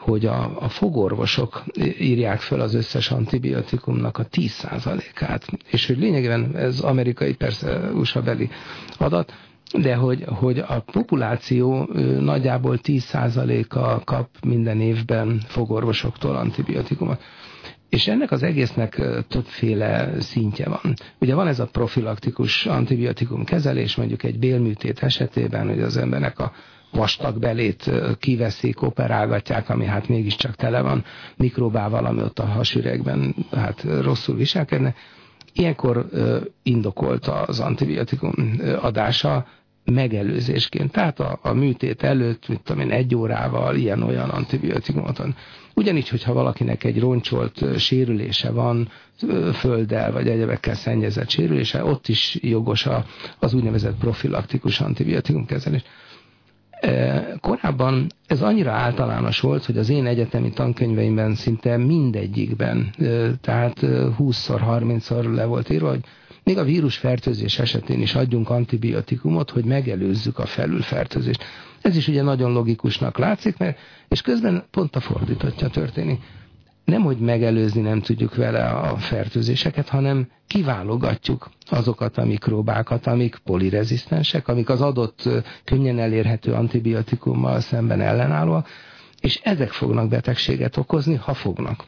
[SPEAKER 2] hogy a, a fogorvosok írják föl az összes antibiotikumnak a 10%-át, és hogy lényegében ez amerikai, persze USA beli adat, de hogy, hogy a populáció nagyjából 10%-a kap minden évben fogorvosoktól antibiotikumot. És ennek az egésznek többféle szintje van. Ugye van ez a profilaktikus antibiotikum kezelés, mondjuk egy bélműtét esetében, hogy az embernek a vastag belét kiveszik, operálgatják, ami hát mégiscsak tele van mikrobával, ami ott a hasüregben hát rosszul viselkedne. Ilyenkor indokolt az antibiotikum adása, megelőzésként. Tehát a, a műtét előtt, mit tudom én, egy órával ilyen-olyan antibiotikumot van. Ugyanígy, hogyha valakinek egy roncsolt sérülése van, földdel vagy egyebekkel szennyezett sérülése, ott is jogos a, az úgynevezett profilaktikus antibiotikumkezelés. Korábban ez annyira általános volt, hogy az én egyetemi tankönyveimben szinte mindegyikben, tehát 20-szor, 30-szor le volt írva, hogy még a vírusfertőzés esetén is adjunk antibiotikumot, hogy megelőzzük a felülfertőzést. Ez is ugye nagyon logikusnak látszik, mert és közben pont a fordítottja történik. Nem, hogy megelőzni nem tudjuk vele a fertőzéseket, hanem kiválogatjuk azokat a mikróbákat, amik polirezisztensek, amik az adott könnyen elérhető antibiotikummal szemben ellenállóak, és ezek fognak betegséget okozni, ha fognak.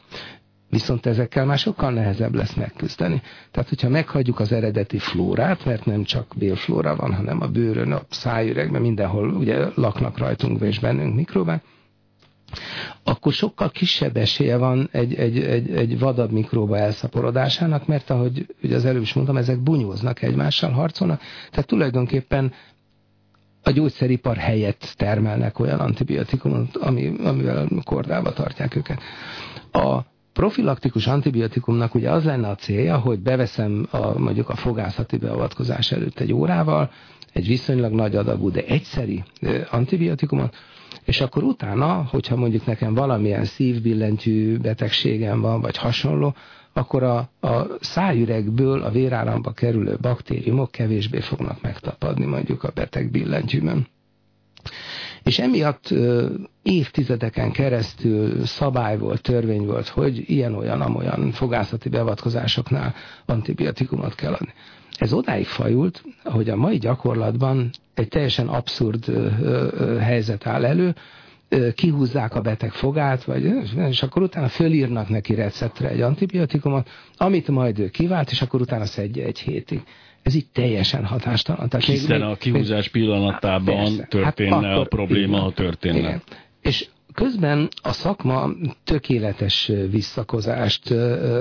[SPEAKER 2] Viszont ezekkel már sokkal nehezebb lesz megküzdeni. Tehát, hogyha meghagyjuk az eredeti flórát, mert nem csak bélflóra van, hanem a bőrön, a szájüregben, mindenhol ugye laknak rajtunk és bennünk mikrobák, akkor sokkal kisebb esélye van egy, egy, egy, egy vadabb mikróba elszaporodásának, mert ahogy ugye az előbb is mondtam, ezek bunyóznak egymással, harcolnak, tehát tulajdonképpen a gyógyszeripar helyett termelnek olyan antibiotikumot, ami, amivel kordába tartják őket. A profilaktikus antibiotikumnak ugye az lenne a célja, hogy beveszem a, mondjuk a fogászati beavatkozás előtt egy órával, egy viszonylag nagy adagú, de egyszeri antibiotikumot, és akkor utána, hogyha mondjuk nekem valamilyen szívbillentyű betegségem van, vagy hasonló, akkor a, a szájüregből a véráramba kerülő baktériumok kevésbé fognak megtapadni mondjuk a beteg billentyűmön. És emiatt évtizedeken keresztül szabály volt, törvény volt, hogy ilyen-olyan-amolyan fogászati beavatkozásoknál antibiotikumot kell adni. Ez odáig fajult, hogy a mai gyakorlatban egy teljesen abszurd helyzet áll elő, kihúzzák a beteg fogát, vagy, és akkor utána fölírnak neki receptre egy antibiotikumot, amit majd ő kivált, és akkor utána szedje egy hétig. Ez így teljesen hatástalan.
[SPEAKER 1] Tehát Hiszen még, a kihúzás pillanatában persze, hát történne hát akkor, a probléma, ha történne. Igen.
[SPEAKER 2] És közben a szakma tökéletes visszakozást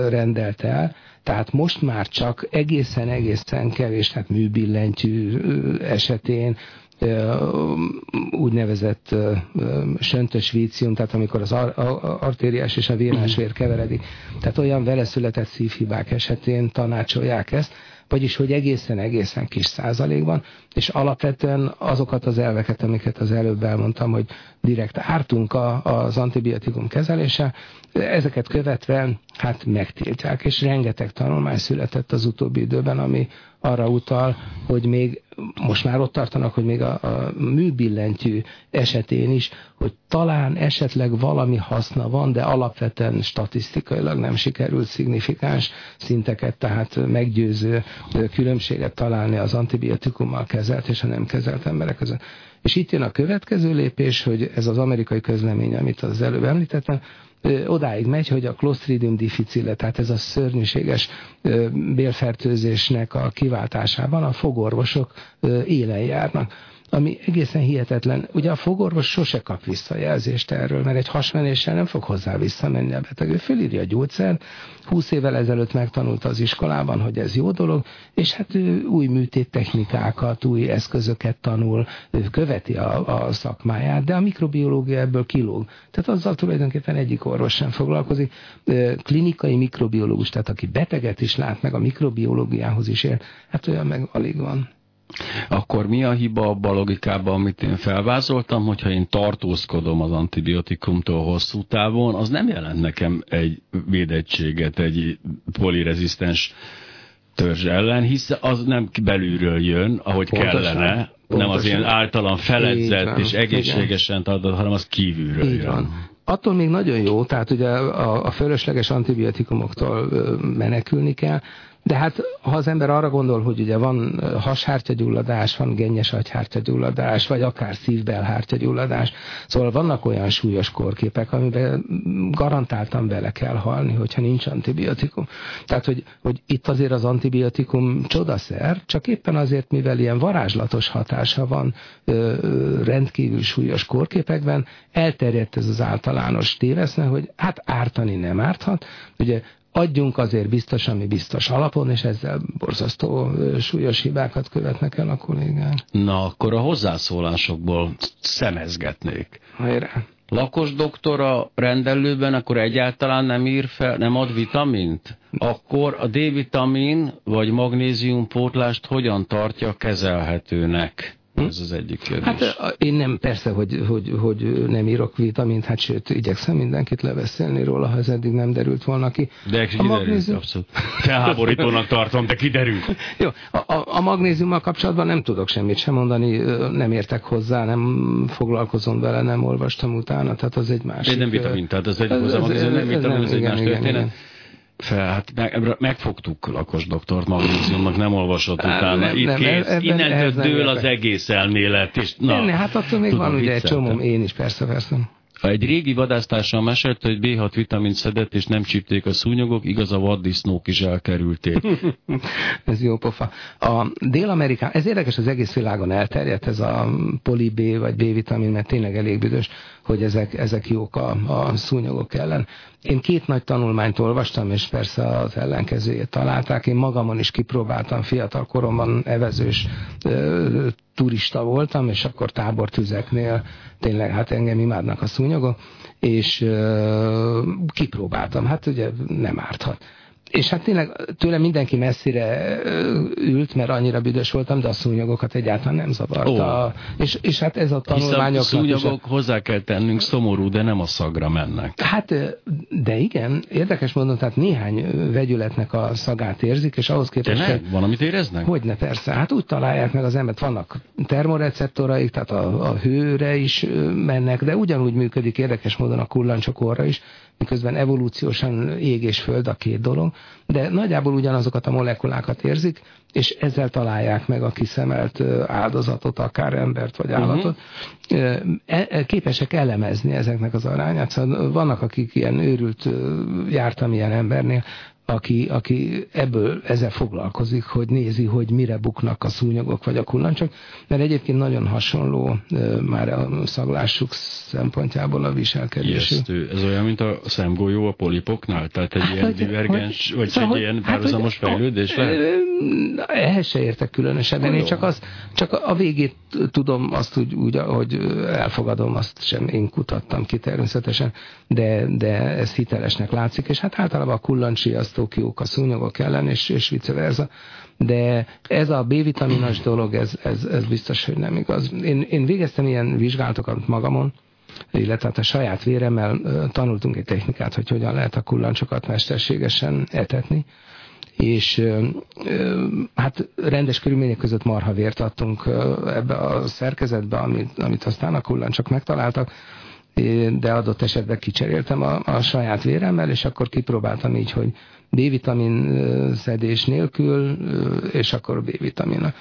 [SPEAKER 2] rendelt el, tehát most már csak egészen-egészen kevés, tehát műbillentyű esetén úgynevezett söntös vícium, tehát amikor az artériás és a vénás vér keveredik. Tehát olyan vele született szívhibák esetén tanácsolják ezt, vagyis hogy egészen-egészen kis százalékban, és alapvetően azokat az elveket, amiket az előbb elmondtam, hogy direkt ártunk a, az antibiotikum kezelése, ezeket követve hát megtiltják, és rengeteg tanulmány született az utóbbi időben, ami arra utal, hogy még most már ott tartanak, hogy még a, a műbillentyű esetén is, hogy talán esetleg valami haszna van, de alapvetően statisztikailag nem sikerült szignifikáns szinteket, tehát meggyőző különbséget találni az antibiotikummal kezelt és a nem kezelt emberek között. És itt jön a következő lépés, hogy ez az amerikai közlemény, amit az előbb említettem, odáig megy, hogy a Clostridium difficile, tehát ez a szörnyűséges bélfertőzésnek a kiváltásában a fogorvosok élen járnak ami egészen hihetetlen. Ugye a fogorvos sose kap visszajelzést erről, mert egy hasmenéssel nem fog hozzá visszamenni a beteg. Ő fölírja a gyógyszert, 20 évvel ezelőtt megtanulta az iskolában, hogy ez jó dolog, és hát ő új műtéttechnikákat, új eszközöket tanul, ő követi a, a szakmáját, de a mikrobiológia ebből kilóg. Tehát azzal tulajdonképpen egyik orvos sem foglalkozik. Klinikai mikrobiológus, tehát aki beteget is lát, meg a mikrobiológiához is ér, hát olyan meg alig van.
[SPEAKER 1] Akkor mi a hiba abban a logikában, amit én felvázoltam, hogyha én tartózkodom az antibiotikumtól hosszú távon, az nem jelent nekem egy védettséget, egy polirezisztens törzs ellen, hisz az nem belülről jön, ahogy Pontosan. kellene, Pontosan. nem az ilyen általam feledzett és egészségesen tartott, hanem az kívülről Így jön. Van.
[SPEAKER 2] Attól még nagyon jó, tehát ugye a, a fölösleges antibiotikumoktól menekülni kell, de hát, ha az ember arra gondol, hogy ugye van hashártyagyulladás, van gennyes agyhártyagyulladás, vagy akár szívbelhártyagyulladás, szóval vannak olyan súlyos korképek, amiben garantáltan bele kell halni, hogyha nincs antibiotikum. Tehát, hogy, hogy itt azért az antibiotikum csodaszer, csak éppen azért, mivel ilyen varázslatos hatása van ö, rendkívül súlyos korképekben, elterjedt ez az általános téveszme, hogy hát ártani nem árthat. Ugye adjunk azért biztos, ami biztos alapon, és ezzel borzasztó súlyos hibákat követnek el a kollégák.
[SPEAKER 1] Na, akkor a hozzászólásokból szemezgetnék.
[SPEAKER 2] Hajrá.
[SPEAKER 1] Lakos doktora rendelőben akkor egyáltalán nem ír fel, nem ad vitamint? Akkor a D-vitamin vagy magnézium pótlást hogyan tartja kezelhetőnek? Hm? Ez az egyik kérdés.
[SPEAKER 2] Hát én nem, persze, hogy, hogy, hogy nem írok vitamint, hát sőt, igyekszem mindenkit leveszélni róla, ha ez eddig nem derült volna ki.
[SPEAKER 1] De kiderült, magnézium... abszolút. Felháborítónak tartom, de kiderült.
[SPEAKER 2] Jó, a, a, a magnéziummal kapcsolatban nem tudok semmit sem mondani, nem értek hozzá, nem foglalkozom vele, nem olvastam utána, tehát az egy másik...
[SPEAKER 1] De nem vitamin, tehát az egy hozzá, ez, ez, nem vitamin, ez, ez egy más történet. Igen, igen fel, hát meg, megfogtuk lakos doktort magnéziumnak, nem olvasott hát, utána. Nem, Itt nem, kész, ebben, innentől dől az egész elmélet. És,
[SPEAKER 2] na, nem, hát attól még tudom, van ugye egy csomó, én is persze, persze.
[SPEAKER 1] Egy régi vadásztársam mesélte, hogy B6 vitamint szedett, és nem csípték a szúnyogok, igaz a vaddisznók is elkerülték.
[SPEAKER 2] ez jó pofa. A Dél-Amerikán, ez érdekes, az egész világon elterjedt ez a poli B vagy B-vitamin, mert tényleg elég büdös, hogy ezek, ezek jók a, a szúnyogok ellen. Én két nagy tanulmányt olvastam, és persze az ellenkezőjét találták. Én magamon is kipróbáltam, fiatal koromban evezős ö, turista voltam, és akkor tábortüzeknél tényleg hát engem imádnak a szúnyogok, és ö, kipróbáltam. Hát ugye nem árthat és hát tényleg tőle mindenki messzire ült, mert annyira büdös voltam, de a szúnyogokat egyáltalán nem zavarta. Oh. És, és hát ez a tanulmányok... a
[SPEAKER 1] szúnyogok a... hozzá kell tennünk szomorú, de nem a szagra mennek.
[SPEAKER 2] Hát, de igen, érdekes mondom, tehát néhány vegyületnek a szagát érzik, és ahhoz képest...
[SPEAKER 1] De ne? Van, amit éreznek?
[SPEAKER 2] Hogyne, persze. Hát úgy találják meg az embert, vannak termoreceptoraik, tehát a, a hőre is mennek, de ugyanúgy működik érdekes módon a kullancsokóra is, miközben evolúciósan ég és föld a két dolog, de nagyjából ugyanazokat a molekulákat érzik, és ezzel találják meg a kiszemelt áldozatot, akár embert vagy állatot. Uh-huh. Képesek elemezni ezeknek az arányát. Szóval vannak, akik ilyen őrült, jártam ilyen embernél, aki, aki ebből ezzel foglalkozik, hogy nézi, hogy mire buknak a szúnyogok vagy a kullancsok, mert egyébként nagyon hasonló már a szaglásuk szempontjából a viselkedés.
[SPEAKER 1] Ijesztő. Ez olyan, mint a szemgolyó a polipoknál? Tehát egy hát, ilyen hogy, divergens, hogy, vagy szóval, egy ilyen hát, párhuzamos hát, fejlődés lehet?
[SPEAKER 2] Ehhez se értek különösebben. Én csak, az, csak a végét tudom azt úgy, úgy, hogy elfogadom, azt sem én kutattam ki természetesen, de, de ez hitelesnek látszik, és hát általában a kullancsi az fogyasztók jók a szúnyogok ellen, és, és vice versa. De ez a B-vitaminos dolog, ez, ez, ez biztos, hogy nem igaz. Én, én végeztem ilyen vizsgálatokat magamon, illetve hát a saját véremmel tanultunk egy technikát, hogy hogyan lehet a kullancsokat mesterségesen etetni, és hát rendes körülmények között marha vért adtunk ebbe a szerkezetbe, amit, amit aztán a kullancsok megtaláltak, de adott esetben kicseréltem a, a saját véremmel, és akkor kipróbáltam így, hogy B-vitamin szedés nélkül, és akkor B-vitamin.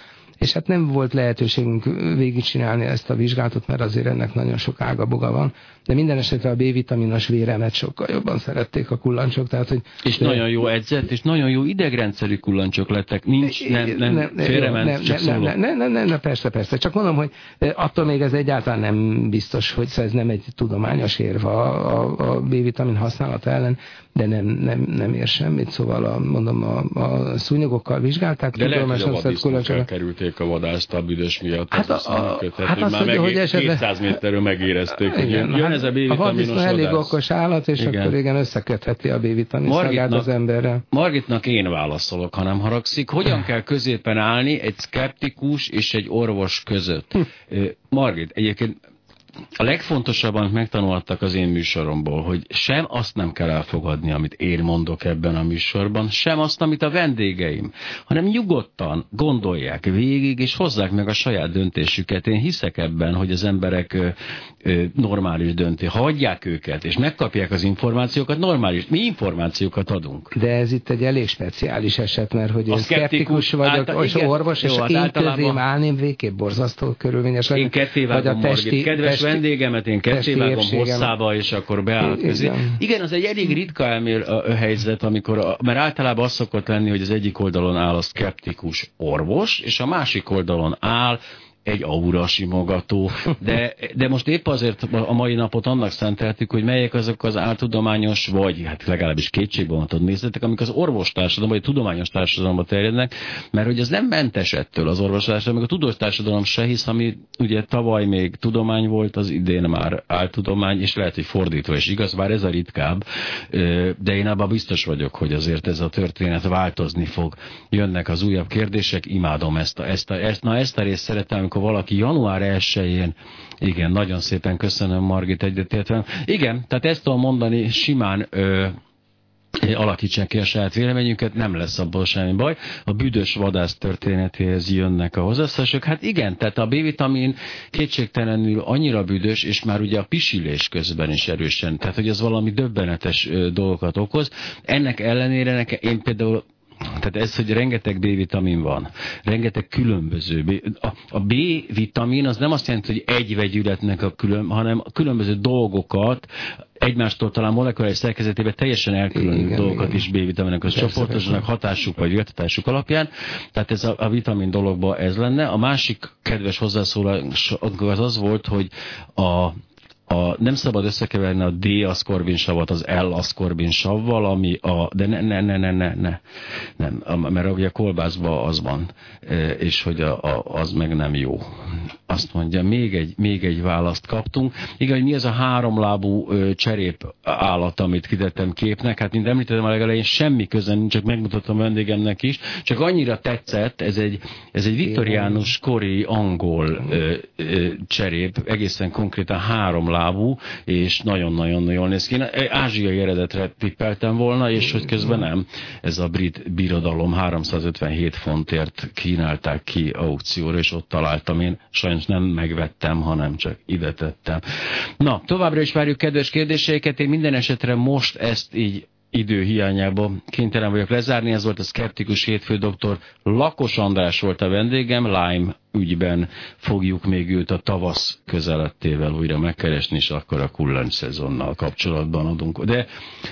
[SPEAKER 2] És hát nem volt lehetőségünk végigcsinálni ezt a vizsgálatot, mert azért ennek nagyon sok ágaboga van, de minden esetre a B-vitaminos véremet sokkal jobban szerették a kullancsok. Tehát, hogy
[SPEAKER 1] és de... nagyon jó edzett, és nagyon jó idegrendszerű kullancsok lettek. Nincs, nem, nem, nem félrement, nem, csak nem,
[SPEAKER 2] nem, nem, nem, nem, nem, persze, persze. Csak mondom, hogy attól még ez egyáltalán nem biztos, hogy ez nem egy tudományos érv a, a, a B-vitamin használata ellen, de nem, nem, nem ér semmit. Szóval a, mondom, a, a szúnyogokkal vizsgálták.
[SPEAKER 1] De lehet, hogy a vaddisznók elkerülték a vadászt a büdös miatt.
[SPEAKER 2] Hát,
[SPEAKER 1] a,
[SPEAKER 2] a, a, hát azt mondja, hogy
[SPEAKER 1] esetleg... 200 méterről megérezték, hogy jön, jön ez a B-vitaminos
[SPEAKER 2] A elég okos állat, és igen. akkor igen, összekötheti a B-vitamin szagát az emberrel.
[SPEAKER 1] Margitnak én válaszolok, ha nem haragszik. Hogyan kell középen állni egy szkeptikus és egy orvos között? Hm. Margit, egyébként a legfontosabb, amit megtanultak az én műsoromból, hogy sem azt nem kell elfogadni, amit én mondok ebben a műsorban, sem azt, amit a vendégeim, hanem nyugodtan gondolják végig, és hozzák meg a saját döntésüket. Én hiszek ebben, hogy az emberek ö, ö, normális dönté. Ha adják őket, és megkapják az információkat, normális. Mi információkat adunk.
[SPEAKER 2] De ez itt egy elég speciális eset, mert hogy én szkeptikus vagyok, által, és igen, orvos, jó, és hát én általában... közém állném végképp borzasztó körülményes.
[SPEAKER 1] Én ketté vagy a testi, kedves testi, vendégemet én kettévágom hosszába, és akkor beállok közé. Igen. Igen, az egy elég ritka elmér a, a helyzet, amikor, a, mert általában az szokott lenni, hogy az egyik oldalon áll a szkeptikus orvos, és a másik oldalon áll egy aura simogató, de, de most épp azért a mai napot annak szenteltük, hogy melyek azok az áltudományos, vagy hát legalábbis kétségbevonatott nézetek, amik az orvostársadalom, vagy a tudományos társadalomba terjednek, mert hogy ez nem mentes ettől az orvostársadalom, meg a tudós társadalom se, hisz ami ugye tavaly még tudomány volt, az idén már áltudomány, és lehet, hogy fordítva is igaz, bár ez a ritkább, de én abban biztos vagyok, hogy azért ez a történet változni fog. Jönnek az újabb kérdések, imádom ezt a, ezt a, ezt, na ezt a részt szeretem, amikor valaki január 1-én, igen, nagyon szépen köszönöm Margit egyetértve. Igen, tehát ezt tudom mondani simán ö, alakítsák ki a saját véleményünket, nem lesz abból semmi baj. A büdös vadász történetéhez jönnek a hozzászások. Hát igen, tehát a B-vitamin kétségtelenül annyira büdös, és már ugye a pisilés közben is erősen, tehát hogy az valami döbbenetes dolgokat okoz. Ennek ellenére nekem, én például tehát ez, hogy rengeteg B-vitamin van, rengeteg különböző. B, a, a B-vitamin az nem azt jelenti, hogy egy vegyületnek a külön, hanem a különböző dolgokat egymástól talán molekuláris szerkezetében teljesen elkülönülő dolgokat igen. is B-vitaminek az csoportosnak hatásuk vagy jöttetásuk alapján. Tehát ez a, a vitamin dologban ez lenne. A másik kedves hozzászólás az az volt, hogy a a, nem szabad összekeverni a D-aszkorbinsavat az L-aszkorbinsaval, ami a, de ne, ne, ne, ne, ne, ne, nem, mert ugye a kolbászban az van, e, és hogy a, a, az meg nem jó. Azt mondja, még egy, még egy választ kaptunk. Igen, hogy mi az a háromlábú cserép állat, amit kitettem képnek, hát mint említettem a legelején, semmi köze nincs, csak megmutatom vendégemnek is, csak annyira tetszett, ez egy, ez egy viktoriánus kori angol ö, ö, cserép, egészen konkrétan háromlábú lábú, és nagyon-nagyon jól néz ki. Ázsiai eredetre tippeltem volna, és hogy közben nem. Ez a brit birodalom 357 fontért kínálták ki aukcióra, és ott találtam én. Sajnos nem megvettem, hanem csak ide tettem. Na, továbbra is várjuk kedves kérdéseiket. Én minden esetre most ezt így idő hiányában kénytelen vagyok lezárni. Ez volt a Skeptikus Hétfő doktor. Lakos András volt a vendégem, Lime ügyben fogjuk még őt a tavasz közelettével újra megkeresni, és akkor a kullancs szezonnal kapcsolatban adunk. De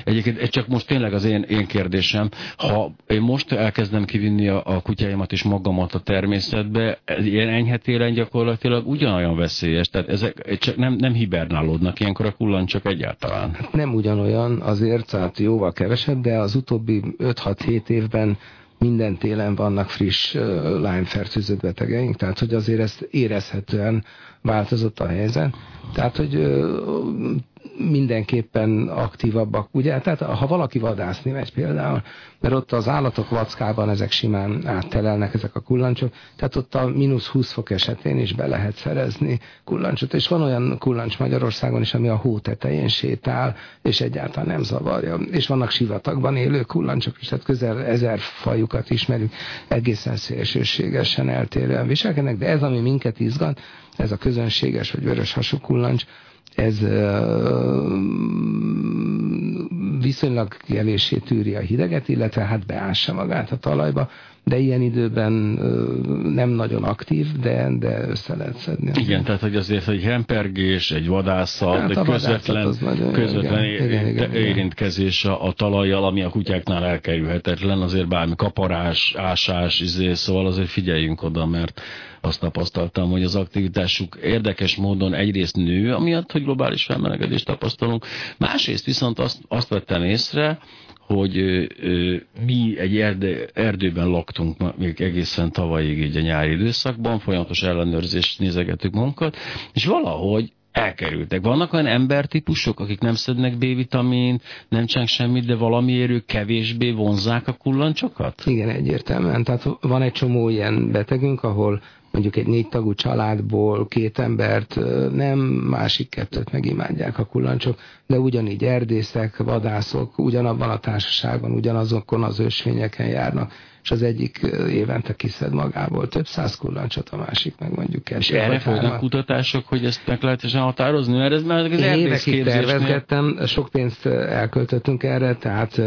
[SPEAKER 1] egyébként csak most tényleg az én, én kérdésem, ha én most elkezdem kivinni a, a kutyáimat és magamat a természetbe, ilyen enyhe télen gyakorlatilag ugyanolyan veszélyes, tehát ezek csak nem, nem hibernálódnak ilyenkor a kullancsok egyáltalán.
[SPEAKER 2] Nem ugyanolyan azért, tehát jóval kevesebb, de az utóbbi 5-6-7 évben minden télen vannak friss Lyme fertőzött betegeink, tehát hogy azért ezt érezhetően változott a helyzet. Tehát, hogy mindenképpen aktívabbak, ugye? Tehát ha valaki vadászni megy például, mert ott az állatok vackában ezek simán áttelelnek ezek a kullancsok, tehát ott a mínusz 20 fok esetén is be lehet szerezni kullancsot, és van olyan kullancs Magyarországon is, ami a hó tetején sétál, és egyáltalán nem zavarja. És vannak sivatagban élő kullancsok is, tehát közel ezer fajukat ismerünk, egészen szélsőségesen eltérően viselkednek, de ez, ami minket izgat, ez a közönséges vagy vörös hasú kullancs, ez viszonylag kevésé tűri a hideget, illetve hát beássa magát a talajba, de ilyen időben nem nagyon aktív, de, de össze lehet szedni.
[SPEAKER 1] Igen, tehát hogy azért, hogy hempergés, egy vadászat, hát egy közvetlen, közvetlen igen, igen, igen, érintkezés a, a talajjal, ami a kutyáknál elkerülhetetlen, azért bármi kaparás, ásás, izé, szóval azért figyeljünk oda, mert azt tapasztaltam, hogy az aktivitásuk érdekes módon egyrészt nő, amiatt, hogy globális felmelegedést tapasztalunk, másrészt viszont azt, azt vettem észre, hogy mi egy erdő, erdőben laktunk még egészen tavalyig így a nyári időszakban, folyamatos ellenőrzést nézegetük magunkat, és valahogy elkerültek. Vannak olyan embertípusok, akik nem szednek B-vitamint, nem csánk semmit, de valamiért ők kevésbé vonzák a kullancsokat?
[SPEAKER 2] Igen, egyértelműen. Tehát van egy csomó ilyen betegünk, ahol mondjuk egy négy tagú családból két embert, nem másik kettőt megimádják a kullancsok, de ugyanígy erdészek, vadászok, ugyanabban a társaságban, ugyanazokon az ősvényeken járnak és az egyik évente kiszed magából több száz kullancsot, a másik meg mondjuk kettő.
[SPEAKER 1] És erre folynak kutatások, hogy ezt meg lehetesen határozni? Mert ez már az
[SPEAKER 2] évekig tervezgettem, sok pénzt elköltöttünk erre, tehát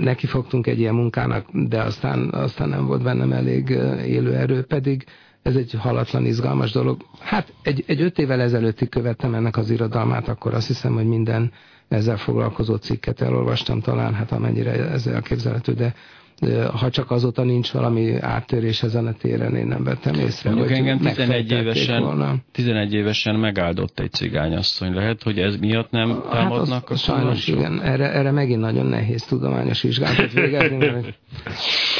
[SPEAKER 2] neki fogtunk egy ilyen munkának, de aztán, aztán nem volt bennem elég élő erő, pedig ez egy halatlan izgalmas dolog. Hát egy, egy öt évvel ezelőttig követtem ennek az irodalmát, akkor azt hiszem, hogy minden ezzel foglalkozó cikket elolvastam talán, hát amennyire ezzel elképzelhető, de ha csak azóta nincs valami áttörés ezen a téren, én nem vettem észre.
[SPEAKER 1] Mondjuk hogy engem 11 évesen, volna. 11 évesen megáldott egy cigányasszony. Lehet, hogy ez miatt nem támadnak hát az, a
[SPEAKER 2] Sajnos igen, erre, erre megint nagyon nehéz tudományos vizsgálatot végezni, mert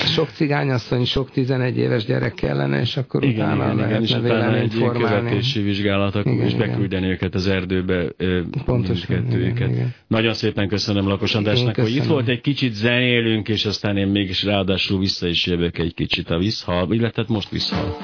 [SPEAKER 2] sok cigányasszony, sok 11 éves gyerek kellene, és akkor igen, utána igen, lehetne igen, utána egy
[SPEAKER 1] követési vizsgálatok, igen, és beküldeni őket az erdőbe Pontosan, igen, igen. Nagyon szépen köszönöm Lakos Andrásnak, hogy itt volt egy kicsit zenélünk, és aztán én még és ráadásul vissza is jövök egy kicsit a visszhal, illetve most visszhal.